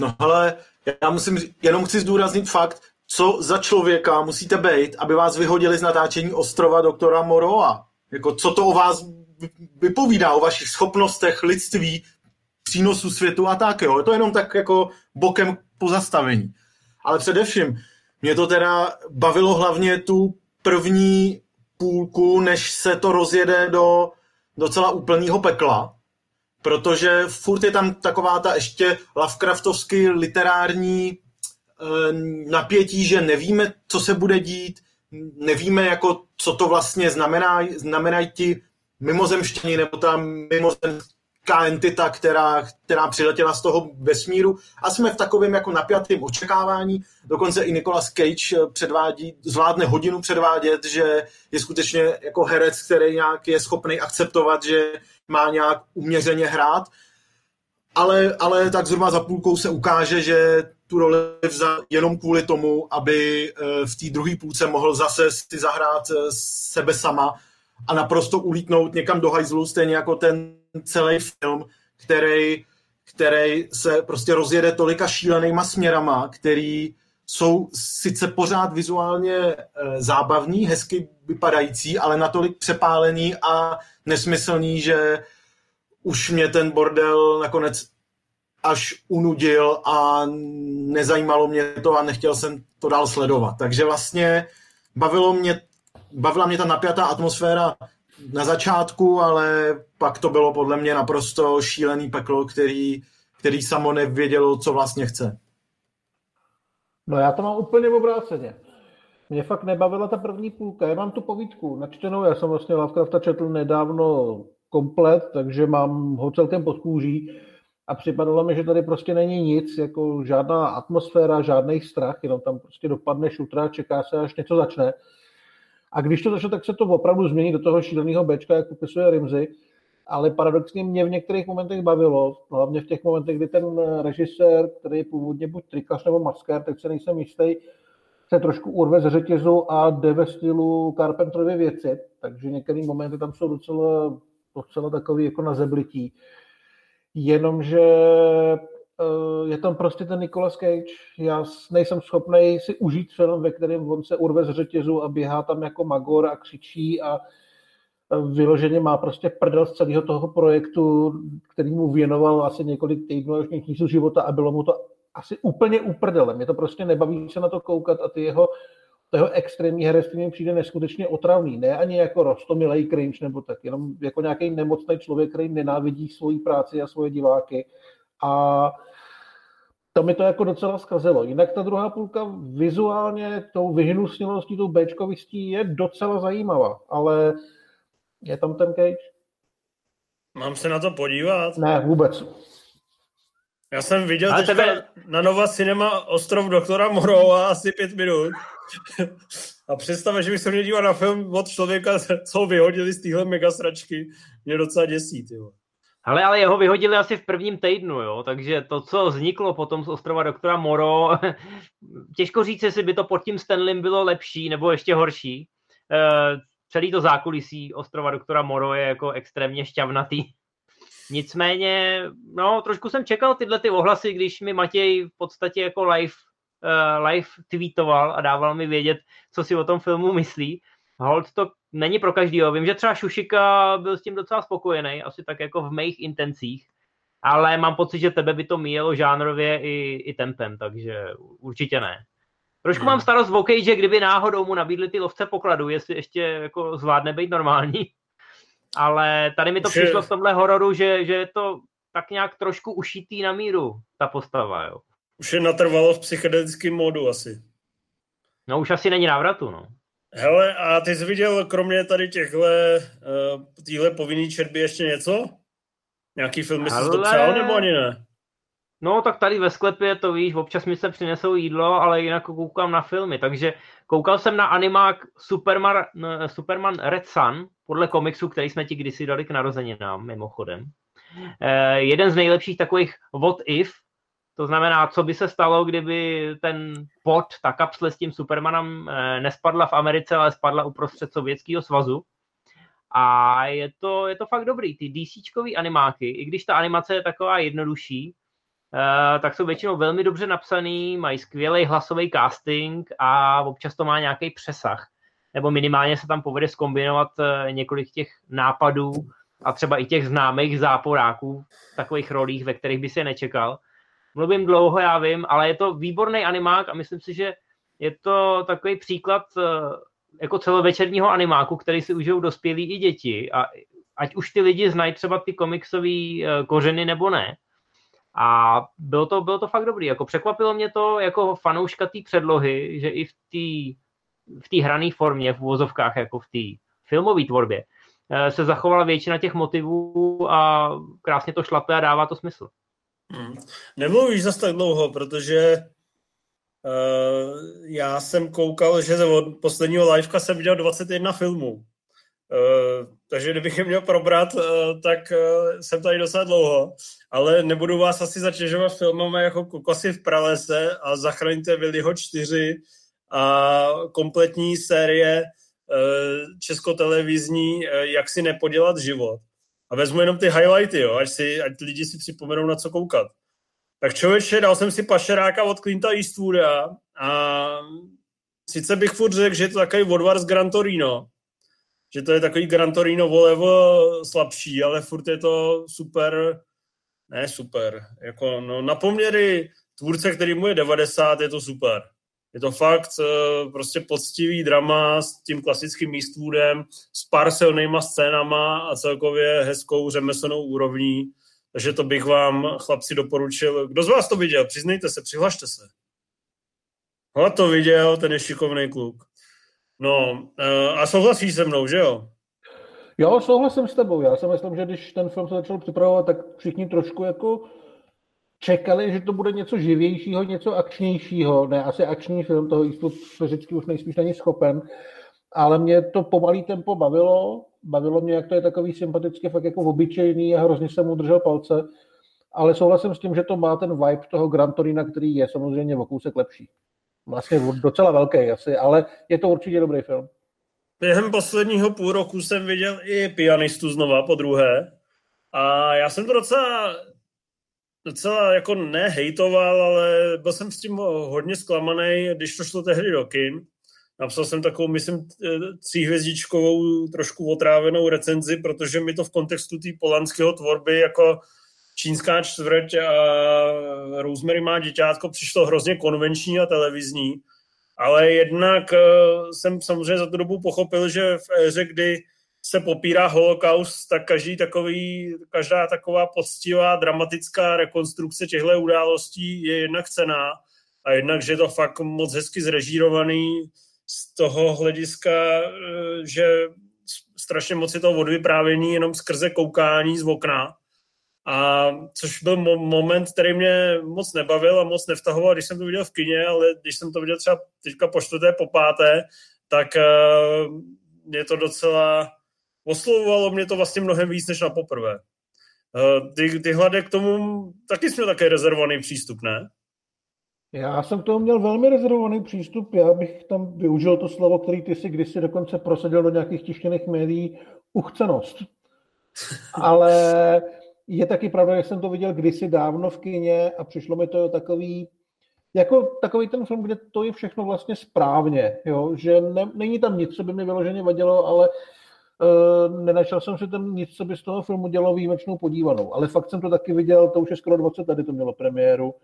No ale já musím, jenom chci zdůraznit fakt, co za člověka musíte být, aby vás vyhodili z natáčení ostrova doktora Moroa. Jako, co to o vás vypovídá, o vašich schopnostech, lidství, přínosu světu a tak, jo. Je to jenom tak jako bokem pozastavení. Ale především, mě to teda bavilo hlavně tu první půlku, než se to rozjede do docela úplného pekla, protože furt je tam taková ta ještě Lovecraftovsky literární eh, napětí, že nevíme, co se bude dít, nevíme, jako, co to vlastně znamená, znamenají ti mimozemštění nebo ta mimozemská entita, která, která přiletěla z toho vesmíru a jsme v takovém jako napjatém očekávání. Dokonce i Nicolas Cage eh, předvádí, zvládne hodinu předvádět, že je skutečně jako herec, který nějak je schopný akceptovat, že má nějak uměřeně hrát. Ale, ale tak zhruba za půlkou se ukáže, že tu roli vzal jenom kvůli tomu, aby eh, v té druhé půlce mohl zase si zahrát eh, sebe sama a naprosto ulítnout někam do hajzlu, stejně jako ten celý film, který, který se prostě rozjede tolika šílenýma směrama, který jsou sice pořád vizuálně eh, zábavní, hezky vypadající, ale natolik přepálený a nesmyslný, že už mě ten bordel nakonec až unudil a nezajímalo mě to a nechtěl jsem to dál sledovat. Takže vlastně bavilo mě, bavila mě ta napjatá atmosféra na začátku, ale pak to bylo podle mě naprosto šílený peklo, který, který samo nevědělo, co vlastně chce. No já to mám úplně obráceně. Mě fakt nebavila ta první půlka. Já mám tu povídku načtenou, já jsem vlastně Lovecrafta četl nedávno komplet, takže mám ho celkem pod kůží a připadalo mi, že tady prostě není nic, jako žádná atmosféra, žádný strach, jenom tam prostě dopadne šutra, čeká se, až něco začne. A když to začne, tak se to opravdu změní do toho šíleného Bčka, jak popisuje Rimzy, ale paradoxně mě v některých momentech bavilo, hlavně v těch momentech, kdy ten režisér, který je původně buď trikař nebo maskér, teď se nejsem jistý, se trošku urve ze řetězu a jde ve stylu Carpenterovy věci, takže některé momenty tam jsou docela, docela takový jako na zeblití. Jenomže eh, je tam prostě ten Nicolas Cage. Já nejsem schopný si užít film, ve kterém on se urve z řetězu a běhá tam jako magor a křičí a eh, vyloženě má prostě prdel z celého toho projektu, který mu věnoval asi několik týdnů až měsíců života a bylo mu to asi úplně uprdele. Mě to prostě nebaví se na to koukat a ty jeho, to jeho extrémní herectví mi přijde neskutečně otravný. Ne ani jako rostomilej cringe nebo tak, jenom jako nějaký nemocný člověk, který nenávidí svoji práci a svoje diváky. A to mi to jako docela zkazilo. Jinak ta druhá půlka vizuálně tou vyhnusnilostí, tou Bčkovistí je docela zajímavá, ale je tam ten Cage? Mám se na to podívat? Ne, vůbec. Já jsem viděl Ale teďka tebe- na Nova Cinema Ostrov doktora Morova asi pět minut. A představa, že bych se měl dívat na film od člověka, co ho vyhodili z téhle megasračky, mě docela děsí. Tyjo. Ale, ale jeho vyhodili asi v prvním týdnu, jo, takže to, co vzniklo potom z ostrova doktora Moro, těžko říct, jestli by to pod tím Stanleym bylo lepší nebo ještě horší. E, celý to zákulisí ostrova doktora Moro je jako extrémně šťavnatý. Nicméně, no, trošku jsem čekal tyhle ty ohlasy, když mi Matěj v podstatě jako live, uh, live tweetoval a dával mi vědět, co si o tom filmu myslí. Hold to není pro každýho. Vím, že třeba Šušika byl s tím docela spokojený, asi tak jako v mých intencích, ale mám pocit, že tebe by to míjelo žánrově i, i tempem, takže určitě ne. Trošku mám starost o Cage, kdyby náhodou mu nabídli ty lovce pokladu, jestli ještě jako zvládne být normální. Ale tady mi to Už je- přišlo v tomhle hororu, že, že je to tak nějak trošku ušitý na míru, ta postava, jo. Už je natrvalo v psychedelickém modu asi. No už asi není návratu, no. Hele, a ty jsi viděl kromě tady těchhle, uh, týhle povinný četby ještě něco? Nějaký filmy jsi to Hele. přál nebo ani ne? No, tak tady ve sklepě to víš, občas mi se přinesou jídlo, ale jinak koukám na filmy, takže koukal jsem na animák Superman, n- Superman Red Sun, podle komiksu, který jsme ti kdysi dali k narozeninám, mimochodem. Eh, jeden z nejlepších takových what if, To znamená, co by se stalo, kdyby ten pod, ta kapsle s tím Supermanem eh, nespadla v Americe, ale spadla uprostřed Sovětského svazu. A je to, je to fakt dobrý. Ty DCčkový animáky, i když ta animace je taková jednodušší, eh, tak jsou většinou velmi dobře napsaný, mají skvělý hlasový casting a občas to má nějaký přesah. Nebo minimálně se tam povede skombinovat eh, několik těch nápadů a třeba i těch známých záporáků v takových rolích, ve kterých by se nečekal. Mluvím dlouho, já vím, ale je to výborný animák a myslím si, že je to takový příklad eh, jako celovečerního animáku, který si užijou dospělí i děti. A ať už ty lidi znají třeba ty komiksové eh, kořeny nebo ne. A bylo to, bylo to fakt dobrý. Jako překvapilo mě to jako fanouška té předlohy, že i v té v té hrané formě, v úvozovkách, jako v té filmové tvorbě, eh, se zachovala většina těch motivů a krásně to šlape a dává to smysl. Hmm. Nemluvíš zase tak dlouho, protože uh, já jsem koukal, že od posledního liveka jsem viděl 21 filmů. Uh, takže kdybych je měl probrat, uh, tak uh, jsem tady docela dlouho. Ale nebudu vás asi zatěžovat filmama jako Kokosy v pralese a Zachraňte Viliho 4 a kompletní série českotelevizní Jak si nepodělat život a vezmu jenom ty highlighty, jo, ať, si, ať lidi si připomenou, na co koukat. Tak člověče, dal jsem si pašeráka od Clinta Eastwooda a sice bych furt řekl, že je to takový odvar z Gran Torino, že to je takový Gran Torino volevo slabší, ale furt je to super, ne super, jako no, na poměry tvůrce, který mu je 90, je to super. Je to fakt eh, prostě poctivý drama s tím klasickým Eastwoodem, s pár silnýma scénama a celkově hezkou řemeslnou úrovní. Takže to bych vám, chlapci, doporučil. Kdo z vás to viděl? Přiznejte se, přihlašte se. Ho to viděl, ten je šikovný kluk. No, eh, a souhlasíš se mnou, že jo? Jo, souhlasím s tebou. Já si myslím, že když ten film se začal připravovat, tak všichni trošku jako čekali, že to bude něco živějšího, něco akčnějšího. Ne, asi akční film, toho Eastwood fyzicky už nejspíš není schopen, ale mě to pomalý tempo bavilo. Bavilo mě, jak to je takový sympaticky, fakt jako obyčejný a hrozně jsem mu držel palce. Ale souhlasím s tím, že to má ten vibe toho Gran Torina, který je samozřejmě o kousek lepší. Vlastně docela velký asi, ale je to určitě dobrý film. Během posledního půl roku jsem viděl i pianistu znova po druhé. A já jsem to docela docela jako nehejtoval, ale byl jsem s tím hodně zklamaný, když to šlo tehdy do kin. Napsal jsem takovou, myslím, tříhvězdičkovou, trošku otrávenou recenzi, protože mi to v kontextu té polanského tvorby jako čínská čtvrť a Rosemary má děťátko přišlo hrozně konvenční a televizní. Ale jednak eh, jsem samozřejmě za tu dobu pochopil, že v éře, kdy se popírá holokaust, tak každý takový, každá taková poctivá, dramatická rekonstrukce těchto událostí je jednak cená a jednak, že je to fakt moc hezky zrežírovaný z toho hlediska, eh, že strašně moc je to odvyprávění jenom skrze koukání z okna. A což byl mo- moment, který mě moc nebavil a moc nevtahoval, když jsem to viděl v kině, ale když jsem to viděl třeba teďka po čtvrté, po páté, tak uh, mě to docela oslovovalo mě to vlastně mnohem víc než na poprvé. Eh, ty, ty hlade k tomu taky jsi měl také rezervovaný přístup, ne? Já jsem k tomu měl velmi rezervovaný přístup. Já bych tam využil to slovo, který ty si kdysi dokonce prosadil do nějakých tištěných médií, uchcenost. Ale je taky pravda, že jsem to viděl kdysi dávno v kině a přišlo mi to takový, jako takový ten film, kde to je všechno vlastně správně, jo? že ne, není tam nic, co by mi vyloženě vadilo, ale Uh, nenašel jsem si tam nic, co by z toho filmu dělalo výjimečnou podívanou, ale fakt jsem to taky viděl, to už je skoro 20 tady to mělo premiéru.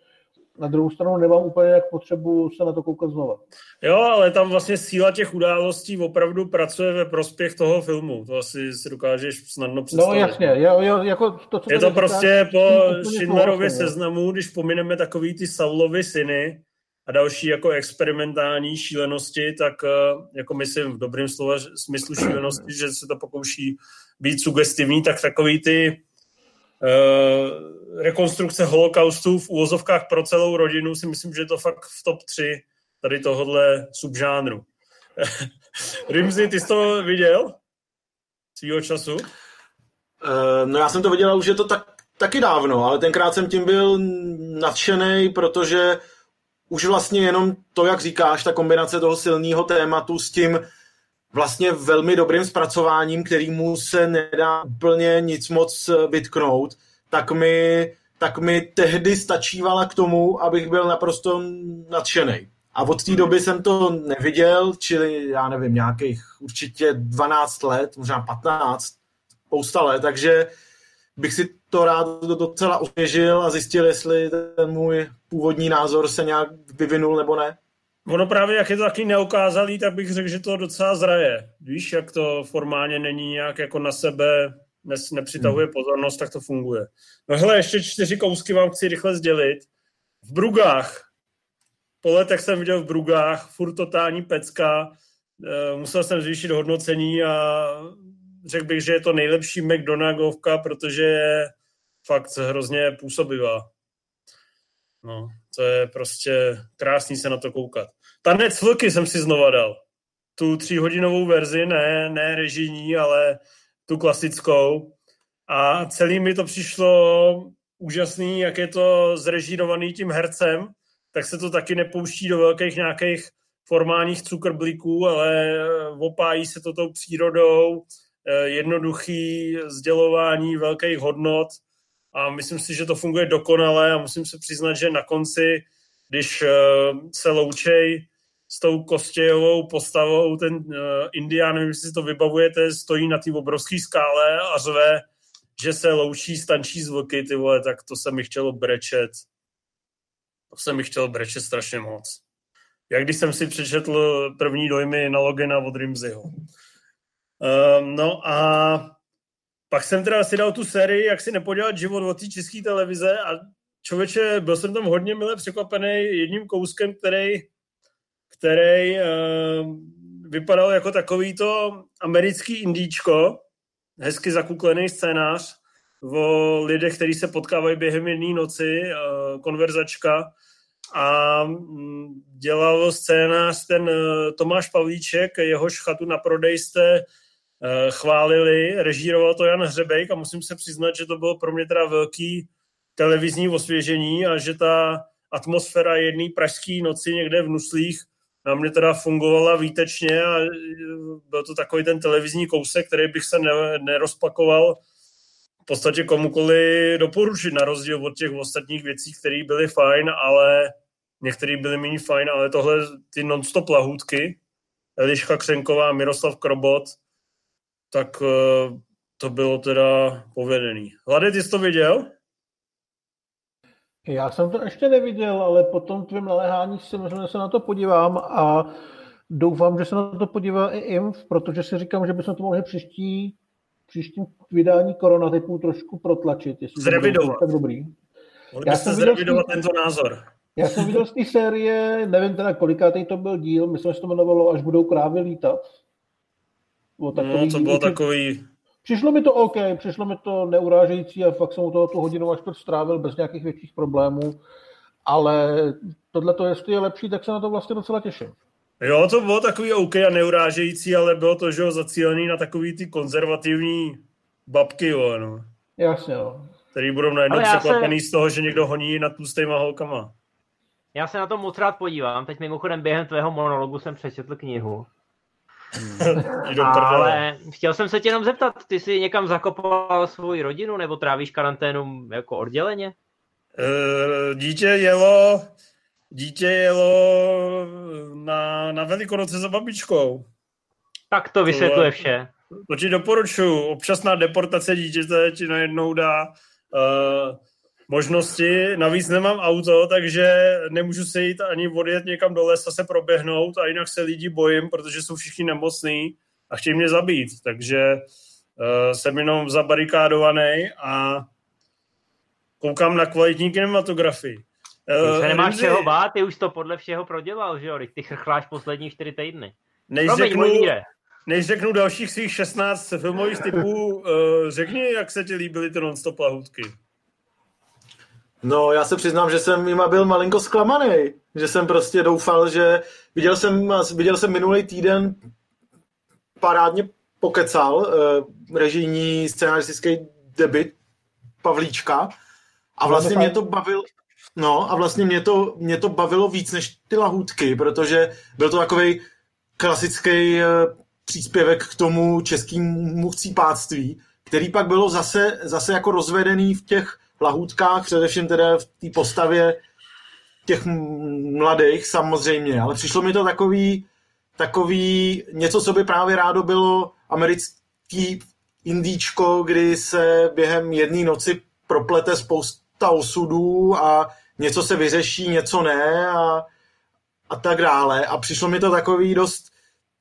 Na druhou stranu nemám úplně jak potřebu se na to koukat znova. Jo, ale tam vlastně síla těch událostí opravdu pracuje ve prospěch toho filmu. To asi si dokážeš snadno představit. No jasně, jo, jo, jako to, co Je to prostě po Schindlerově seznamu, když pomineme takový ty Saulovy syny, a další jako experimentální šílenosti, tak eh, jako myslím v dobrém slova smyslu šílenosti, že se to pokouší být sugestivní, tak takový ty uh, rekonstrukce holokaustu v úvozovkách pro celou rodinu si myslím, že je to fakt v top 3 tady tohohle subžánru. Rimzy, ty jsi to viděl? Svýho času? Uh, no já jsem to viděl, už je to tak taky dávno, ale tenkrát jsem tím byl nadšený, protože už vlastně jenom to, jak říkáš, ta kombinace toho silného tématu s tím vlastně velmi dobrým zpracováním, kterýmu se nedá úplně nic moc vytknout, tak mi, tak mi tehdy stačívala k tomu, abych byl naprosto nadšený. A od té doby jsem to neviděl, čili já nevím, nějakých určitě 12 let, možná 15, spousta let, takže bych si to rád docela osvěžil a zjistil, jestli ten můj původní názor se nějak vyvinul nebo ne. Ono právě, jak je to taky neukázalý, tak bych řekl, že to docela zraje. Víš, jak to formálně není nějak jako na sebe nes, nepřitahuje hmm. pozornost, tak to funguje. No hele, ještě čtyři kousky vám chci rychle sdělit. V Brugách. Po letech jsem viděl v Brugách, furt totální pecka. E, musel jsem zvýšit hodnocení a řekl bych, že je to nejlepší McDonaldovka, protože je fakt hrozně působivá. No, to je prostě krásný se na to koukat. Tanec vlky jsem si znova dal. Tu tříhodinovou verzi, ne, ne režijní, ale tu klasickou. A celý mi to přišlo úžasný, jak je to zrežírovaný tím hercem, tak se to taky nepouští do velkých nějakých formálních cukrblíků, ale opájí se to tou přírodou, Eh, jednoduchý sdělování velkých hodnot a myslím si, že to funguje dokonale a musím se přiznat, že na konci, když eh, se loučej s tou kostějovou postavou, ten uh, Indián, nevím, jestli si to vybavujete, stojí na té obrovské skále a řve, že se loučí, stančí z vlky, ty vole, tak to se mi chtělo brečet. To se mi chtělo brečet strašně moc. Jak když jsem si přečetl první dojmy na Logena od Rimziho. Um, no a pak jsem teda si dal tu sérii, jak si nepodělat život od té české televize a člověče, byl jsem tam hodně milé překvapený jedním kouskem, který, který uh, vypadal jako takový to americký indíčko, hezky zakuklený scénář o lidech, kteří se potkávají během jedné noci, uh, konverzačka a mm, dělal scénář ten uh, Tomáš Pavlíček, jehož chatu na prodej jste chválili, režíroval to Jan Hřebejk a musím se přiznat, že to bylo pro mě teda velký televizní osvěžení a že ta atmosféra jedné pražské noci někde v Nuslích na mě teda fungovala výtečně a eh, byl to takový ten televizní kousek, který bych se ne, nerozpakoval v podstatě komukoli doporučit, na rozdíl od těch ostatních věcí, které byly fajn, ale některé byly méně fajn, ale tohle, ty non-stop lahůdky, Eliška Křenková, Miroslav Krobot, tak eh, to bylo teda povedený. Hlady, ty jsi to viděl? Já jsem to ještě neviděl, ale po tom tvém naléhání si že se na to podívám a doufám, že se na to podívá i IMF, protože si říkám, že bychom to mohli příští, příštím vydání koronatypu trošku protlačit. Jestli zrevidovat. Tak dobrý. Mohli byste zrevidovat tento názor. Já jsem viděl z té série, nevím teda kolikátý to byl díl, myslím, že se to jmenovalo Až budou krávy lítat. Bylo takový, no, to bylo takový... Přišlo mi to OK, přišlo mi to neurážející a fakt jsem u toho tu hodinu až strávil bez nějakých větších problémů, ale tohle to, jestli je lepší, tak se na to vlastně docela těším. Jo, to bylo takový OK a neurážející, ale bylo to, že ho zacílený na takový ty konzervativní babky, jo, no. Jasně, no. Který budou najednou překvapený se... z toho, že někdo honí nad tlustýma holkama. Já se na to moc rád podívám. Teď mimochodem během tvého monologu jsem přečetl knihu. Ale chtěl jsem se tě jenom zeptat, ty jsi někam zakopal svoji rodinu nebo trávíš karanténu jako odděleně? Uh, dítě jelo, dítě jelo na, na Velikonoce za babičkou. Tak to vysvětluje vše. To ti doporučuju. Občasná deportace dítěte ti najednou dá uh, možnosti. Navíc nemám auto, takže nemůžu se jít ani odjet někam do lesa se proběhnout a jinak se lidi bojím, protože jsou všichni nemocní a chtějí mě zabít. Takže uh, jsem jenom zabarikádovaný a koukám na kvalitní kinematografii. Uh, se nemáš Rimzi, čeho bát, ty už to podle všeho prodělal, že jo? Ty chrchláš poslední čtyři týdny. Než řeknu, než řeknu dalších svých 16 filmových typů, uh, řekni, jak se ti líbily ty non-stop lahutky. No, já se přiznám, že jsem jima byl malinko zklamaný, že jsem prostě doufal, že viděl jsem, viděl jsem minulý týden parádně pokecal, uh, režijní scénaristický debit Pavlíčka a vlastně mě to bavilo, no a vlastně mě to, mě to bavilo víc než ty lahůdky, protože byl to takový klasický eh, příspěvek k tomu českému chcípáctví, který pak bylo zase, zase jako rozvedený v těch lahůdkách, především teda v té postavě těch mladých samozřejmě, ale přišlo mi to takový, takový něco, co by právě rádo bylo americký indíčko, kdy se během jedné noci proplete spousta osudů a něco se vyřeší, něco ne a, a tak dále. A přišlo mi to takový dost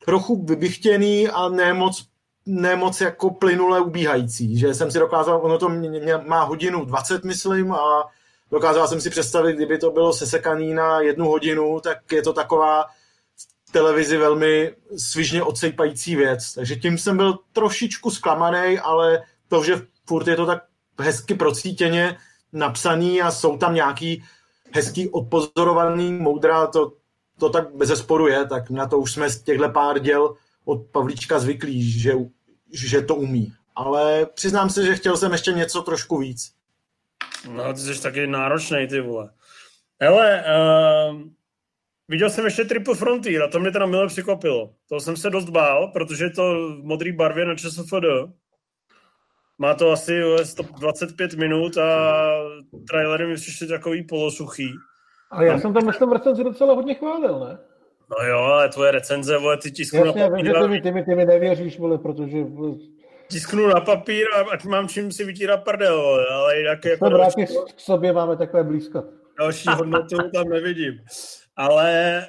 trochu vybichtěný a nemoc, nemoc jako plynule ubíhající, že jsem si dokázal, ono to mě, mě má hodinu 20, myslím, a dokázal jsem si představit, kdyby to bylo sesekaný na jednu hodinu, tak je to taková v televizi velmi svižně odsejpající věc. Takže tím jsem byl trošičku zklamaný, ale to, že furt je to tak hezky procítěně napsaný a jsou tam nějaký hezký odpozorovaný moudra, to, to tak bez zesporu je, tak na to už jsme z těchto pár děl od Pavlíčka zvyklí, že, že to umí. Ale přiznám se, že chtěl jsem ještě něco trošku víc. No, ty jsi taky náročný, ty vole. Hele, uh, viděl jsem ještě Triple Frontier a to mě teda milé překvapilo. To jsem se dost bál, protože je to v modré barvě na ČSFD. Má to asi 125 minut a trailery mi přišly takový polosuchý. Ale já jsem tam myslím recenzi docela hodně chválil, ne? No jo, ale tvoje recenze, vole, ty tisknu Jasně, na papír, ty mi, ty mi, ty mi nevěříš, vole, protože tisknu na papír a ať mám čím si vytírat prdel, vole, ale jinak jako jsme další, vrátit k sobě, máme takové blízko. další hodnotu tam nevidím. Ale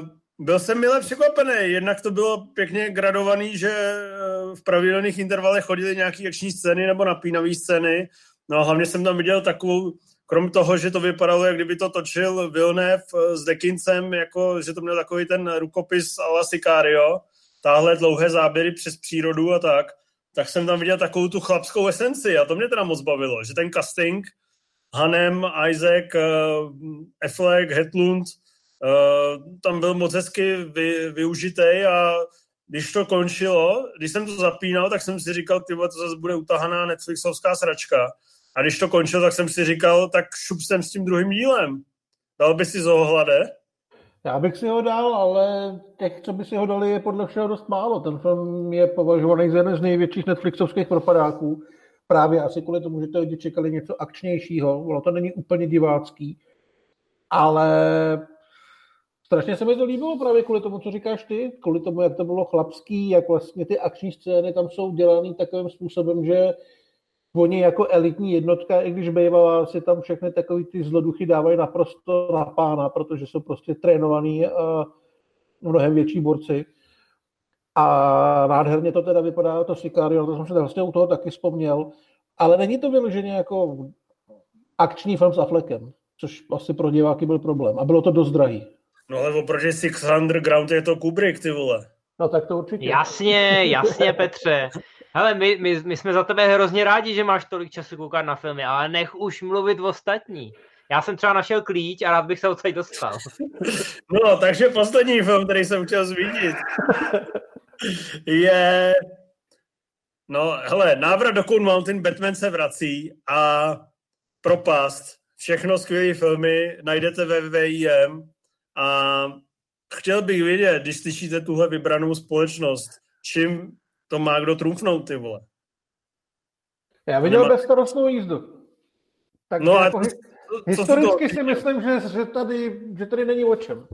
uh, byl jsem mile překvapený, jednak to bylo pěkně gradovaný, že eh, v pravidelných intervalech chodily nějaké akční scény nebo napínavé scény, no a hlavně jsem tam viděl takovou, krom toho, že to vypadalo, jak kdyby to točil Villeneuve eh, s Dekincem, jako, že to měl takový ten rukopis a la Sicario, táhle dlouhé záběry přes přírodu a tak, tak jsem tam viděl takovou tu chlapskou esenci a to mě teda moc bavilo, že ten casting, Hanem, Isaac, uh, Affleck, Hetlund, uh, tam byl moc hezky vy, využitej a když to končilo, když jsem to zapínal, tak jsem si říkal, ty to zase bude utahaná Netflixovská sračka. A když to končilo, tak jsem si říkal, tak šup jsem s tím druhým dílem. Dal by si z ohlade? Já bych si ho dal, ale těch, co by si ho dali, je podle všeho dost málo. Ten film je považovaný za jeden z největších Netflixovských propadáků. Právě asi kvůli tomu, že to lidi čekali něco akčnějšího. Ono to není úplně divácký. Ale strašně se mi to líbilo právě kvůli tomu, co říkáš ty. Kvůli tomu, jak to bylo chlapský, jak vlastně ty akční scény tam jsou dělané takovým způsobem, že oni jako elitní jednotka, i když bývala, si tam všechny takový ty zloduchy dávají naprosto na pána, protože jsou prostě trénovaný a mnohem větší borci. A nádherně to teda vypadá, to Sicario, to jsem si vlastně u toho taky vzpomněl, ale není to vyloženě jako akční film s Affleckem, což asi pro diváky byl problém. A bylo to dost drahý. No ale oproti Six Underground je to Kubrick, ty vole. No tak to určitě. Jasně, jasně, Petře. Hele, my, my, my jsme za tebe hrozně rádi, že máš tolik času koukat na filmy, ale nech už mluvit ostatní. Já jsem třeba našel klíč a rád bych se odsaď dostal. No, takže poslední film, který jsem chtěl zmínit, je... No, hele, návrat do Coon Mountain, Batman se vrací a propast. Všechno skvělé filmy najdete ve VIM a chtěl bych vědět, když slyšíte tuhle vybranou společnost, čím to má kdo trumfnout, ty vole. Já viděl Nemá- bezstarostnou jízdu. Tak No a jako co historicky to- si myslím, že, že, tady, že tady není o čem.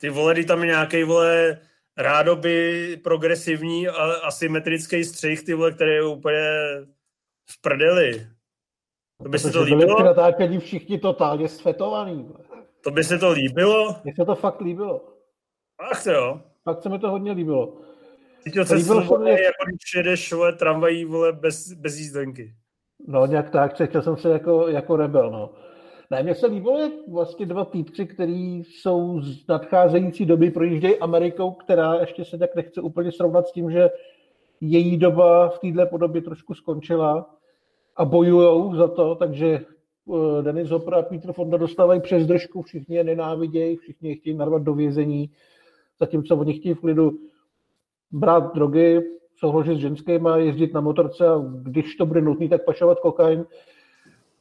Ty vole, tam je nějaký vole rádoby progresivní a asymetrický střih, ty vole, který je úplně v prdeli. To by se to byli líbilo? natáčení všichni totálně svetovaný. To by se to líbilo? Mně se to fakt líbilo. Ach to jo. Fakt se mi to hodně líbilo. Cítil se Líbilo se svobodně, jako když jedeš vole, tramvají vole, bez, bez jízdenky. No nějak tak, cítil jsem se jako, jako rebel, no. Ne, mně se líbilo, jak vlastně dva týpci, který jsou z nadcházející doby, projíždějí Amerikou, která ještě se tak nechce úplně srovnat s tím, že její doba v této podobě trošku skončila a bojujou za to, takže eh, Denis Hopper a Peter Fonda dostávají přes držku, všichni je nenávidějí, všichni je chtějí narvat do vězení, zatímco oni chtějí v klidu brát drogy, souložit s ženskýma, jezdit na motorce a když to bude nutné, tak pašovat kokain.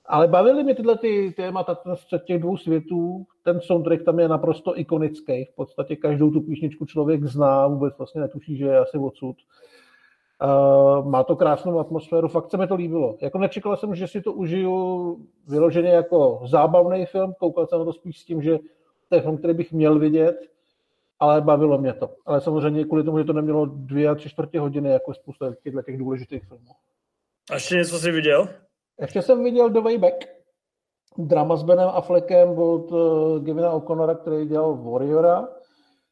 Ale bavily mě tyhle ty témata ten střed těch dvou světů. Ten soundtrack tam je naprosto ikonický. V podstatě každou tu písničku člověk zná, vůbec vlastně netuší, že je asi odsud. Uh, má to krásnou atmosféru, fakt se mi to líbilo. Jako nečekal jsem, že si to užiju vyloženě jako zábavný film, koukal jsem na to spíš s tím, že to je film, který bych měl vidět, ale bavilo mě to. Ale samozřejmě kvůli tomu, že to nemělo dvě a tři čtvrtě hodiny, jako spousta těchto těch důležitých filmů. A ještě něco jsi viděl? Ještě jsem viděl The Way Back, drama s Benem Affleckem od uh, Gavina O'Connora, který dělal Warriora.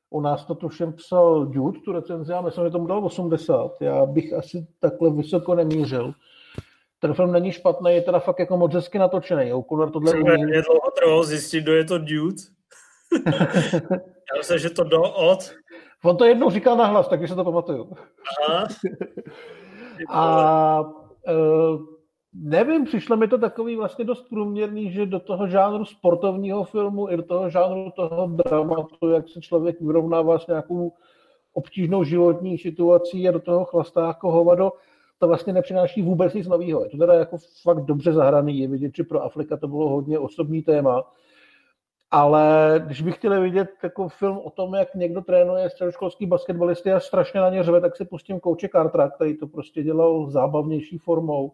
U nás to tuším psal Jude, tu recenzi, a myslím, že tomu dal 80. Já bych asi takhle vysoko nemířil. Ten film není špatný, je teda fakt jako moc hezky natočený. O'Connor tohle Mě umí. mě dlouho trvalo zjistit, kdo je to Dude. Já myslím, že to do od. On to jednou říkal nahlas, takže se to pamatuju. Aha. A uh, nevím, přišlo mi to takový vlastně dost průměrný, že do toho žánru sportovního filmu i do toho žánru toho dramatu, jak se člověk vyrovnává s nějakou obtížnou životní situací a do toho chlastá jako hovado, to vlastně nepřináší vůbec nic nového. Je to teda jako fakt dobře zahraný, je vidět, že pro Afrika to bylo hodně osobní téma, ale když bych chtěl vidět jako film o tom, jak někdo trénuje středoškolský basketbalisty a strašně na ně řve, tak si pustím kouče Cartera, který to prostě dělal zábavnější formou.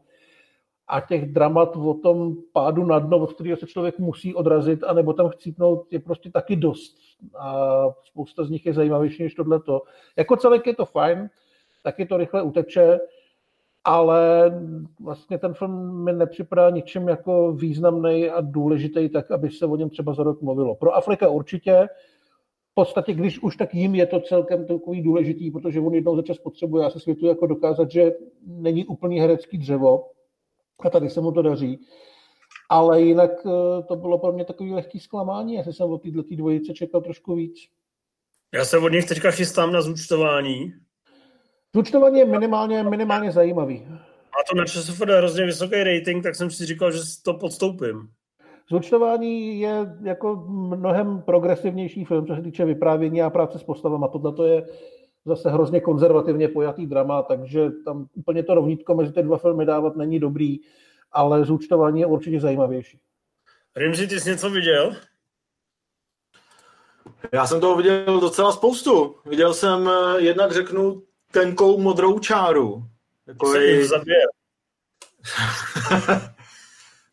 A těch dramat o tom pádu na dno, od kterého se člověk musí odrazit, anebo tam chcípnout, je prostě taky dost. A spousta z nich je zajímavější než tohleto. Jako celek je to fajn, taky to rychle uteče, ale vlastně ten film mi nepřipadá ničím jako významný a důležitý, tak aby se o něm třeba za rok mluvilo. Pro Afrika určitě, v podstatě, když už tak jim je to celkem takový důležitý, protože on jednou za čas potřebuje asi světu jako dokázat, že není úplný herecký dřevo a tady se mu to daří. Ale jinak eh, to bylo pro mě takový lehký zklamání, já jsem od této dvojice čekal trošku víc. Já se od nich teďka chystám na zúčtování. Zúčtování je minimálně, minimálně zajímavý. A to na ČSFD hrozně vysoký rating, tak jsem si říkal, že to podstoupím. Zúčtování je jako mnohem progresivnější film, co se týče vyprávění a práce s postavama. Tohle to je zase hrozně konzervativně pojatý drama, takže tam úplně to rovnítko mezi ty dva filmy dávat není dobrý, ale zúčtování je určitě zajímavější. Rimzi, ty jsi něco viděl? Já jsem toho viděl docela spoustu. Viděl jsem, eh, jednak řeknu, tenkou modrou čáru. Jako zabije.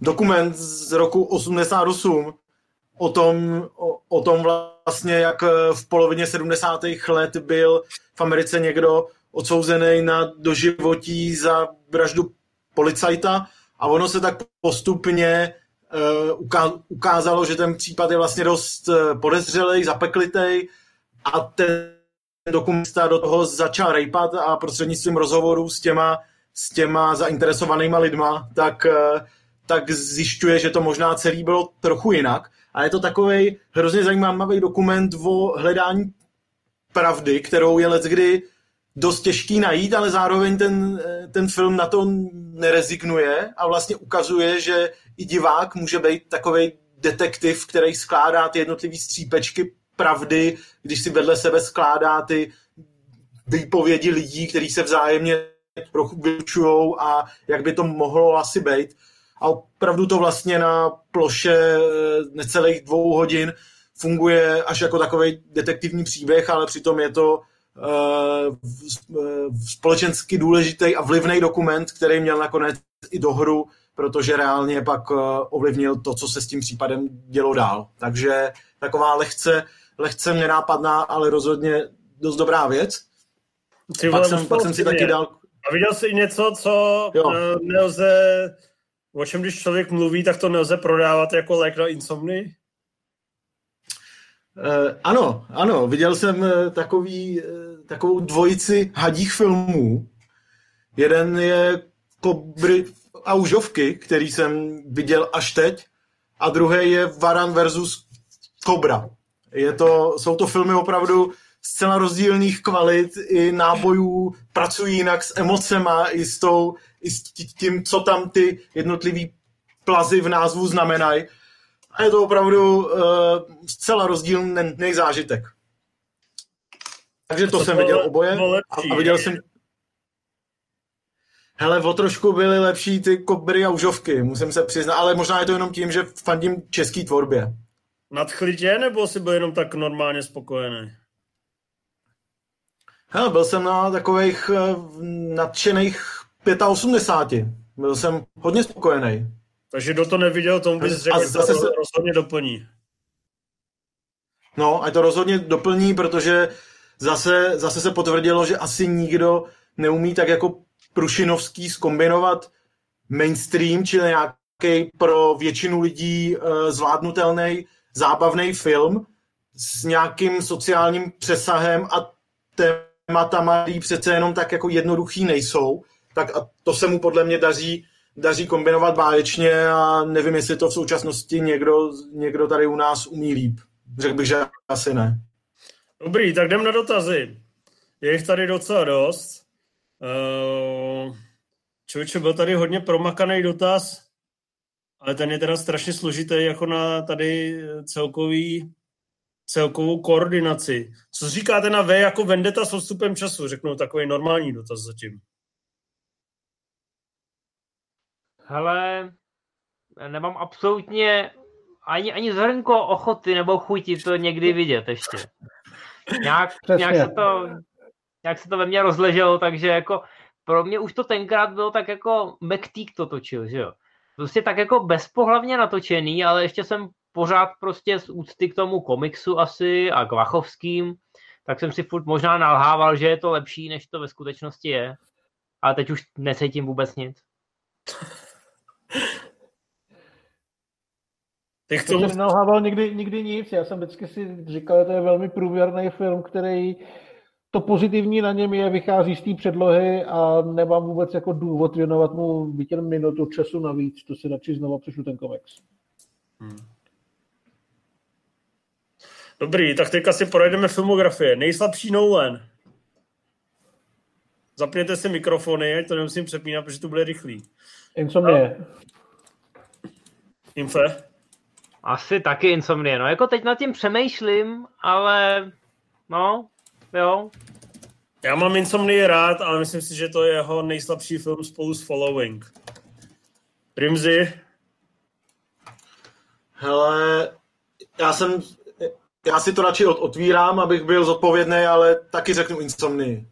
dokument z roku 88 o tom, o, o tom vlastně, jak eh, v polovině 70. let byl v Americe někdo odsouzený na doživotí za vraždu policajta a ono se tak postupně uh, uká- ukázalo, že ten případ je vlastně dost uh, podezřelej, zapeklitej a ten dokumenta do toho začal rejpat a prostřednictvím rozhovorů s těma, s těma zainteresovanýma lidma, tak, uh, tak zjišťuje, že to možná celý bylo trochu jinak. A je to takový hrozně zajímavý dokument o hledání pravdy, kterou je leckdy dost těžký najít, ale zároveň ten, ten film na to nerezignuje a vlastně ukazuje, že i divák může být takový detektiv, který skládá ty jednotlivé střípečky pravdy, když si vedle sebe skládá ty výpovědi lidí, kteří se vzájemně trochu vylučují a jak by to mohlo asi být. A opravdu to vlastně na ploše eh, necelých dvou hodin funguje až jako takový detektivní příběh, ale přitom je to uh, společensky důležitý a vlivný dokument, který měl nakonec i do hru, protože reálně pak ovlivnil to, co se s tím případem dělo dál. Takže taková lehce, lehce nenápadná, ale rozhodně dost dobrá věc. Ty Pak jsem, pak jsem si taky dal... A viděl jsi i něco, co Jo. eh, nelze, o čem když člověk mluví, tak to nelze prodávat jako lék na insomnii? Uh, ano, ano, viděl jsem uh, takový, uh, takovou dvojici hadích filmů. Jeden je Kobry a užovky, který jsem viděl až teď, a druhý je Varan versus Kobra. Je to, jsou to filmy opravdu zcela rozdílných kvalit, i nábojů, pracují jinak s emocema, i s, tou, i s tím, co tam ty jednotlivý plazy v názvu znamenají. A je to opravdu uh, zcela rozdílný zážitek. Takže to Co jsem viděl oboje a, a viděl jsem... Hele, o trošku byly lepší ty kobry a užovky, musím se přiznat, ale možná je to jenom tím, že fandím český tvorbě. Nadchlitě, nebo jsi byl jenom tak normálně spokojený? Hele, byl jsem na takových eh, nadšených 85. Byl jsem hodně spokojený. Takže kdo to neviděl, tomu bys řekl, že zase to se- rozhodně doplní. No, a to rozhodně doplní, protože zase, zase se potvrdilo, že asi nikdo neumí tak jako Prušinovský skombinovat mainstream, čili nějaký pro většinu lidí uh, zvládnutelný, zábavný film s nějakým sociálním přesahem a tématama, který přece jenom tak jako jednoduchý nejsou. Tak a to se mu podle mě daří, daří kombinovat báječně a nevím, jestli to v současnosti někdo, někdo tady u nás umí líp. Řekl bych, že asi ne. Dobrý, tak jdem na dotazy. Je jich tady docela dost. Uh, člověče, byl tady hodně promakaný dotaz, ale ten je teda strašně složitý jako na tady celkový, celkovou koordinaci. Co říkáte na V jako Vendetta s odstupem času? Řeknu takový normální dotaz zatím. Hele, nemám absolutně ani, ani zrnko ochoty nebo chuti to někdy vidět ještě. Nějak, Přesně. nějak, se to, nějak se to ve mně rozleželo, takže jako pro mě už to tenkrát bylo tak jako McTeague to točil, že jo. Prostě tak jako bezpohlavně natočený, ale ještě jsem pořád prostě z úcty k tomu komiksu asi a k Vachovským, tak jsem si furt možná nalhával, že je to lepší, než to ve skutečnosti je. Ale teď už necítím vůbec nic. Ty To jsem nenalhával nikdy, nikdy nic. Já jsem vždycky si říkal, že to je velmi průměrný film, který to pozitivní na něm je, vychází z té předlohy a nemám vůbec jako důvod věnovat mu jen minutu času navíc. To si radši znovu přešlu ten komiks. Dobrý, tak teďka si projedeme filmografie. Nejslabší Nolan. Zapněte si mikrofony, ať to nemusím přepínat, protože to bude rychlý. Insomnie. Infe? Asi taky Insomnie. No jako teď nad tím přemýšlím, ale no, jo. Já mám Insomnii rád, ale myslím si, že to je jeho nejslabší film spolu s Following. Rimzy? Hele, já jsem, já si to radši od, otvírám, abych byl zodpovědný, ale taky řeknu Insomnii.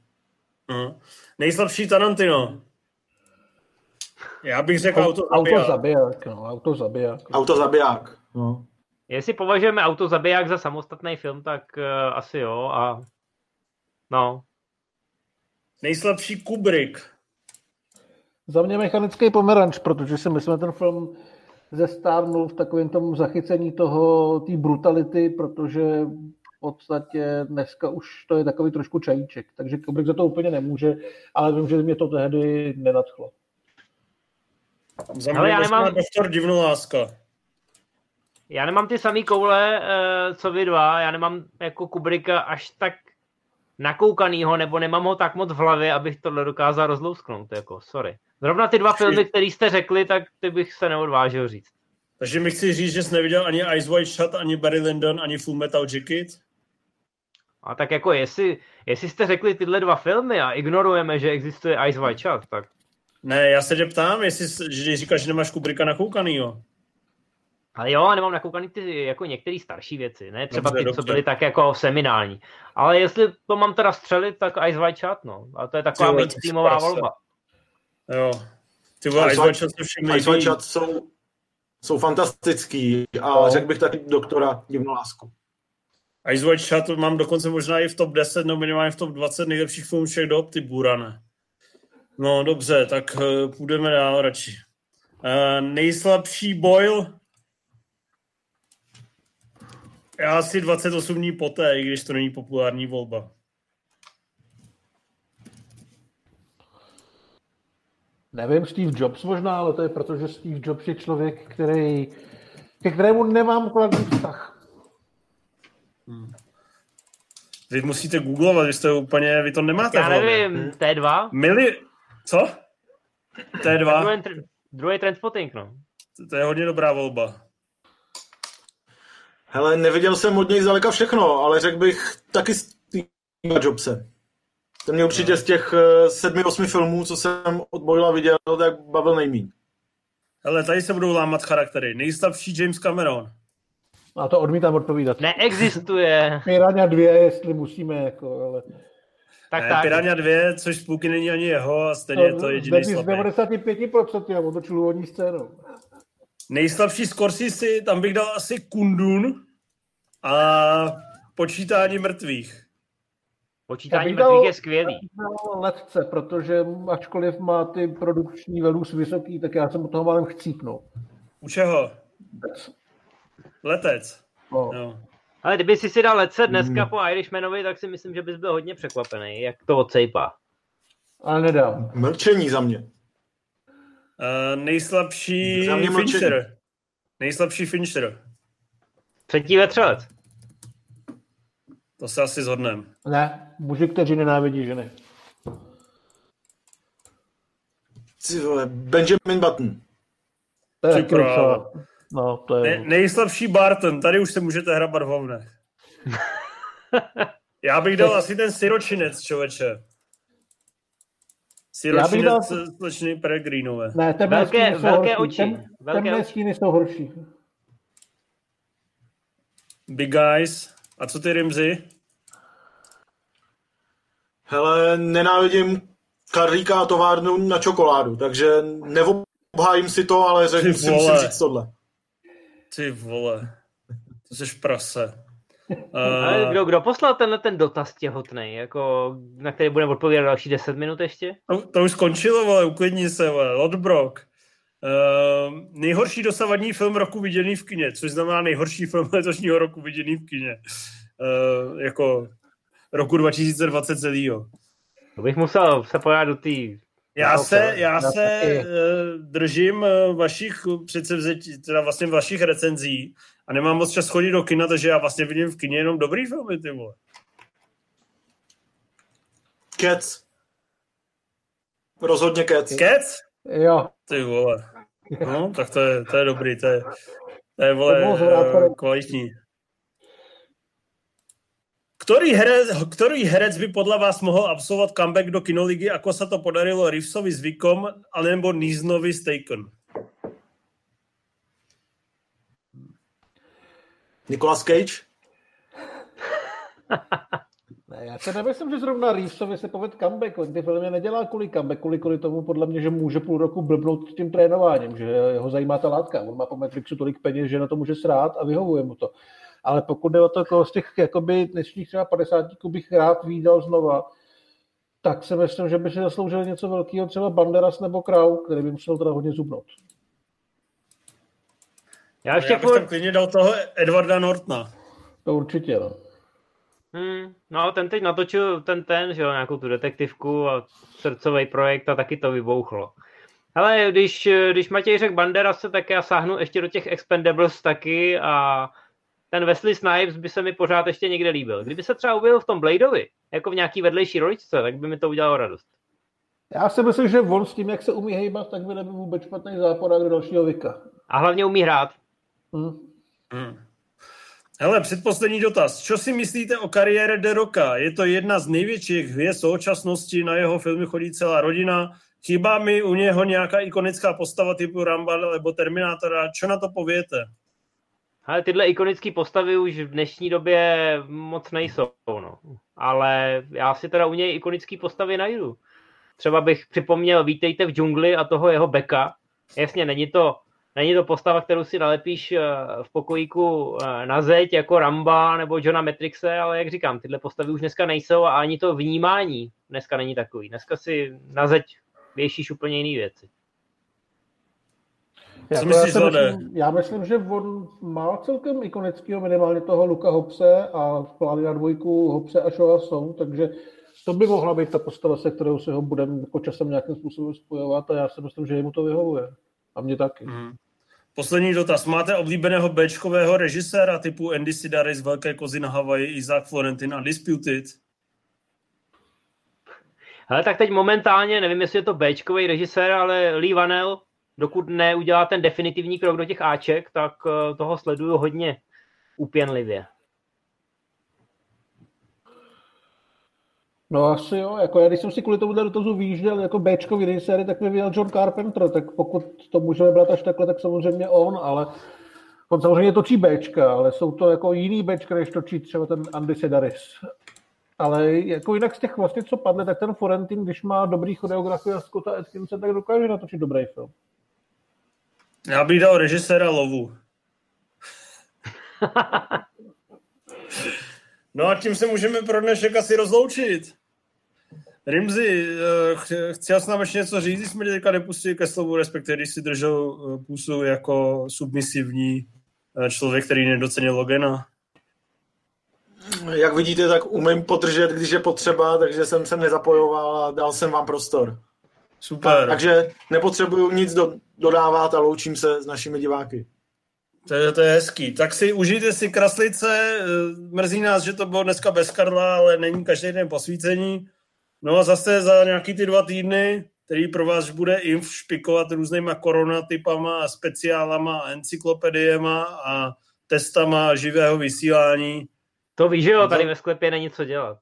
Uh-huh. Nejslabší Tarantino? Já bych řekl auto, Auto zabiják. zabiják. No, auto zabiják. Auto zabiják. No. Jestli považujeme Auto zabiják za samostatný film, tak uh, asi jo a no. Nejslabší Kubrick. Za mě mechanický pomeranč, protože si myslím, že ten film zestárnul v takovém tom zachycení toho, té brutality, protože v podstatě dneska už to je takový trošku čajíček. Takže Kubrick za to úplně nemůže, ale vím, že mě to tehdy nenadchlo. Za mě já nemám- doktor Divnoláska. Já nemám ty samý koule, uh, co vy dva, já nemám jako Kubricka až tak nakoukanýho, nebo nemám ho tak moc v hlavě, abych tohle dokázal rozlousknout, jako, sorry. Zrovna ty dva filmy, které jste řekli, tak ty bych se neodvážil říct. Takže mi chci říct, že jsi neviděl ani Ice White Shut, ani Barry Lyndon, ani Full Metal Jacket? A tak jako jestli, jestli jste řekli tyhle dva filmy a ignorujeme, že existuje Ice White Shot, tak Ne, já se tě ptám, jestli že říkáš, že nemáš Kubricka nakoukanýho. Ale jo, a nemám nakoukaný ty jako některé starší věci, ne třeba Dobře, ty, co dobře. byly tak jako seminální. Ale jestli to mám teda střelit, tak Ice White Shot, no. A to je taková Ty vole, mainstreamová volba. Jo. Ty vole, Ice White se všem Ice White. Shut jsou, jsou fantastický a No. řekl bych taky doktora Divnolásku. Ice White Shut mám dokonce možná i v top 10, nebo minimálně v top 20 nejlepších filmů všech dob, ty Burane. No dobře, tak uh, půjdeme dál radši. Uh, nejslabší Boyle? Já asi 28 dní poté, i když to není populární volba. Nevím, Steve Jobs možná, ale to je proto, že Steve Jobs je člověk, který, ke kterému nemám kladný vztah. Vy musíte googlovat, vy jste úplně, vy to nemáte Já nevím, T2? Mili... Co? T2? Druhý, druhý no. To je hodně dobrá volba. Hele, neviděl jsem od něj zdaleka všechno, ale řekl bych taky Steve Jobse. Ten mě určitě z těch eh, sedmi, osmi filmů, co jsem od Boyla viděl, tak bavil nejmín. Ale tady se budou lámat charaktery. Nejslabší James Cameron. A to odmítám odpovídat. Neexistuje. Piranha 2, jestli musíme, jako, ale... Tak Ne, tak. Piranha 2, což spůky není ani jeho a stejně je to jediný z slabý. 95% a otočil úvodní scénu. Nejslabší Scorsese, tam bych dal asi Kundun a počítání mrtvých. Počítání dal- mrtvých je skvělý. No, letce, protože ačkoliv má ty produkční velus vysoký, tak já jsem od toho málem chcípnul. U čeho? Letec. No. Jo. Ale kdyby si si dal Hmm. dneska po Irishmanovi, tak si myslím, že bys byl hodně překvapený, jak to odsejpá. Ale nedám. Mlčení za mě. Uh, nejslabší. Fincher. Nejslabší Fincher. Třetí vetřelec. To se asi zhodneme. Ne, muži, kteří nenávidí ženy. Ty vole, Benjamin Button. To je taky. No, to je... Ne, nejslabší Barton. Tady už se můžete hrabat v hovnech. Já bych dal asi ten siročinec, člověče. Siročinec dal- dal... slečny Peregrinové. Ne, temné Velké- stíny jsou velké horší. oči. Tem, Velké temné oči. stíny jsou horší. Big Guys. A co ty Rimzy? Hele, nenávidím Karlíka a továrnu na čokoládu, takže neobhájím si to, ale řek, Ty musím, vole. musím říct tohle. Ty vole. To jsi prase. Ale Uh, kdo, kdo poslal tenhle ten dotaz těhotný, jako, na který budeme odpovídat další 10 minut ještě? to, to už skončilo, vole, uklidni se, vole. Lodbrok. Uh, nejhorší dosavadní film roku viděný v kině, což znamená nejhorší film letošního roku viděný v kině. Uh, jako roku 2020 celýho. To bych musel se podívat do té... Já No, se, já Já se taky. uh, držím uh, vašich předsevzetí, teda vlastně vašich recenzí a nemám moc čas chodit do kina, takže já vlastně vidím v kině jenom dobrý filmy, ty vole. Cats. Rozhodně Cats. Cats? Jo, Ty vole. No, tak to je, to je dobrý, to je, to je To vole, bylo zvrátné. eh, kvalitní. Ktorý herec, ktorý herec by podľa vás mohl absolvovat comeback do kinoligy, ako sa to podarilo Reevesovi s Vickom, alebo Niznovi s Taken? Nicolas Cage. ne, já si nemyslím, že zrovna Reevesovi se poved comeback. On ty filmy nedělá kvůli comeback, kvůli, kvůli tomu podle mě, že může půl roku blbnout s tím trénováním, že ho zajímá ta látka. On má po Matrixu tolik peněz, že na to může srát a vyhovuje mu to. Ale pokud jde o to, koho z těch jakoby dnešních třeba 50 bych rád výdal znova, tak si myslím, že by si zasloužil něco velkého, třeba Banderas nebo Krau, který by musel teda hodně zubnout. Já ještě Já bych tam klidně dal toho Edwarda Nortona. To určitě, no. Hmm, no, ten teď natočil ten ten, že jo, nějakou tu detektivku a srdcový projekt a taky to vybouchlo. Ale když, když Matěj řekl Banderase, tak já sáhnu ještě do těch Expendables taky a ten Wesley Snipes by se mi pořád ještě někde líbil. Kdyby se třeba objevil v tom Bladeovi, jako v nějaký vedlejší roličce, tak by mi to udělalo radost. Já si myslím, že on s tím, jak se umí hejbat, tak by nebyl vůbec špatný záporák do dalšího Vika. A hlavně umí hrát. Hm. Hmm. Hele, předposlední dotaz. Co si myslíte o kariére De Roka? Je to jedna z největších hvězd současnosti, na jeho filmy chodí celá rodina. Chybá mi u něho nějaká ikonická postava typu Rambo nebo Terminátora. Co na to pověte? Ale tyhle ikonické postavy už v dnešní době moc nejsou, no. Ale já si teda u něj ikonické postavy najdu. Třeba bych připomněl Vítejte v džungli a toho jeho beka. Jasně, není to, není to postava, kterou si nalepíš eh, v pokojíku eh, na zeď jako Ramba nebo Johna Matrixe, ale jak říkám, tyhle postavy už dneska nejsou a ani to vnímání dneska není takový. Dneska si na zeď věšíš úplně jiné věci. Jako myslíš, já, myslím, já myslím, že on má celkem ikonického minimálně toho Luka Hobse a plány na dvojku Hobse a Shoah jsou, takže to by mohla být ta postava, se kterou se ho budeme jako časem nějakým způsobem spojovat a já si myslím, že jemu to vyhovuje. A mě taky. Mhm. Poslední dotaz. Máte oblíbeného Bčkového režiséra typu Andy Sidaris, Velké kozy na Havaji, Isaac Florentin a Disputed? Ale tak teď momentálně, nevím, jestli je to Bčkový režisér, ale Lee Vanel, dokud neudělá ten definitivní krok do těch Aček, tak eh, toho sleduju hodně úpěnlivě. No asi jo, jako já když jsem si kvůli tomu dotazu výjížděl jako Bčkový režiséry, tak mi viděl John Carpenter, tak pokud to můžeme brát až takhle, tak samozřejmě on, ale on samozřejmě točí Bčka, ale jsou to jako jiný Bčka, než točí třeba ten Andy Sedaris. Ale jako jinak z těch vlastně, co padly, tak ten Forentin, když má dobrý choreografii a Scotta Atkinse, tak dokáže natočit dobrý film. Já bych dal režiséra Lovu. No a tím se můžeme pro dnešek asi rozloučit. Rimzi, eh, ch- chtěl jsi nám ještě něco říct, když jsme tě teďka nepustili ke slovu, respektive když si držel eh, pusu jako submisivní eh, člověk, který nedocenil Logena. Jak vidíte, tak umím podržet, když je potřeba, takže jsem se nezapojoval a dal jsem vám prostor. Super. Takže nepotřebuju nic do, dodávat a loučím se s našimi diváky. To je, to je hezký. Tak si užijte si kraslice, eh, mrzí nás, že to bylo dneska bez Karla, ale není každý den posvícení. No a zase za nějaký ty dva týdny, který pro vás bude inf špikovat různýma koronatypama a speciálama a encyklopediema a testama živého vysílání. To víš, že jo, tady ve sklepě není co dělat.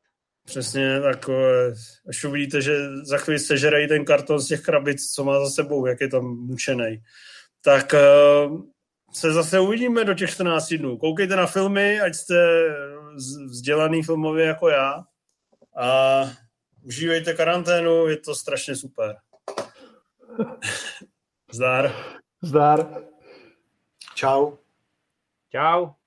Přesně takové, až uvidíte, že za chvíli sežerejí ten karton z těch krabic, co má za sebou, jak je tam mučený. Tak eh, se zase uvidíme do těch 14 dnů. Koukejte na filmy, ať jste vzdělaný filmově jako já a užívejte karanténu, je to strašně super. Zdar. Zdar. Čau. Čau.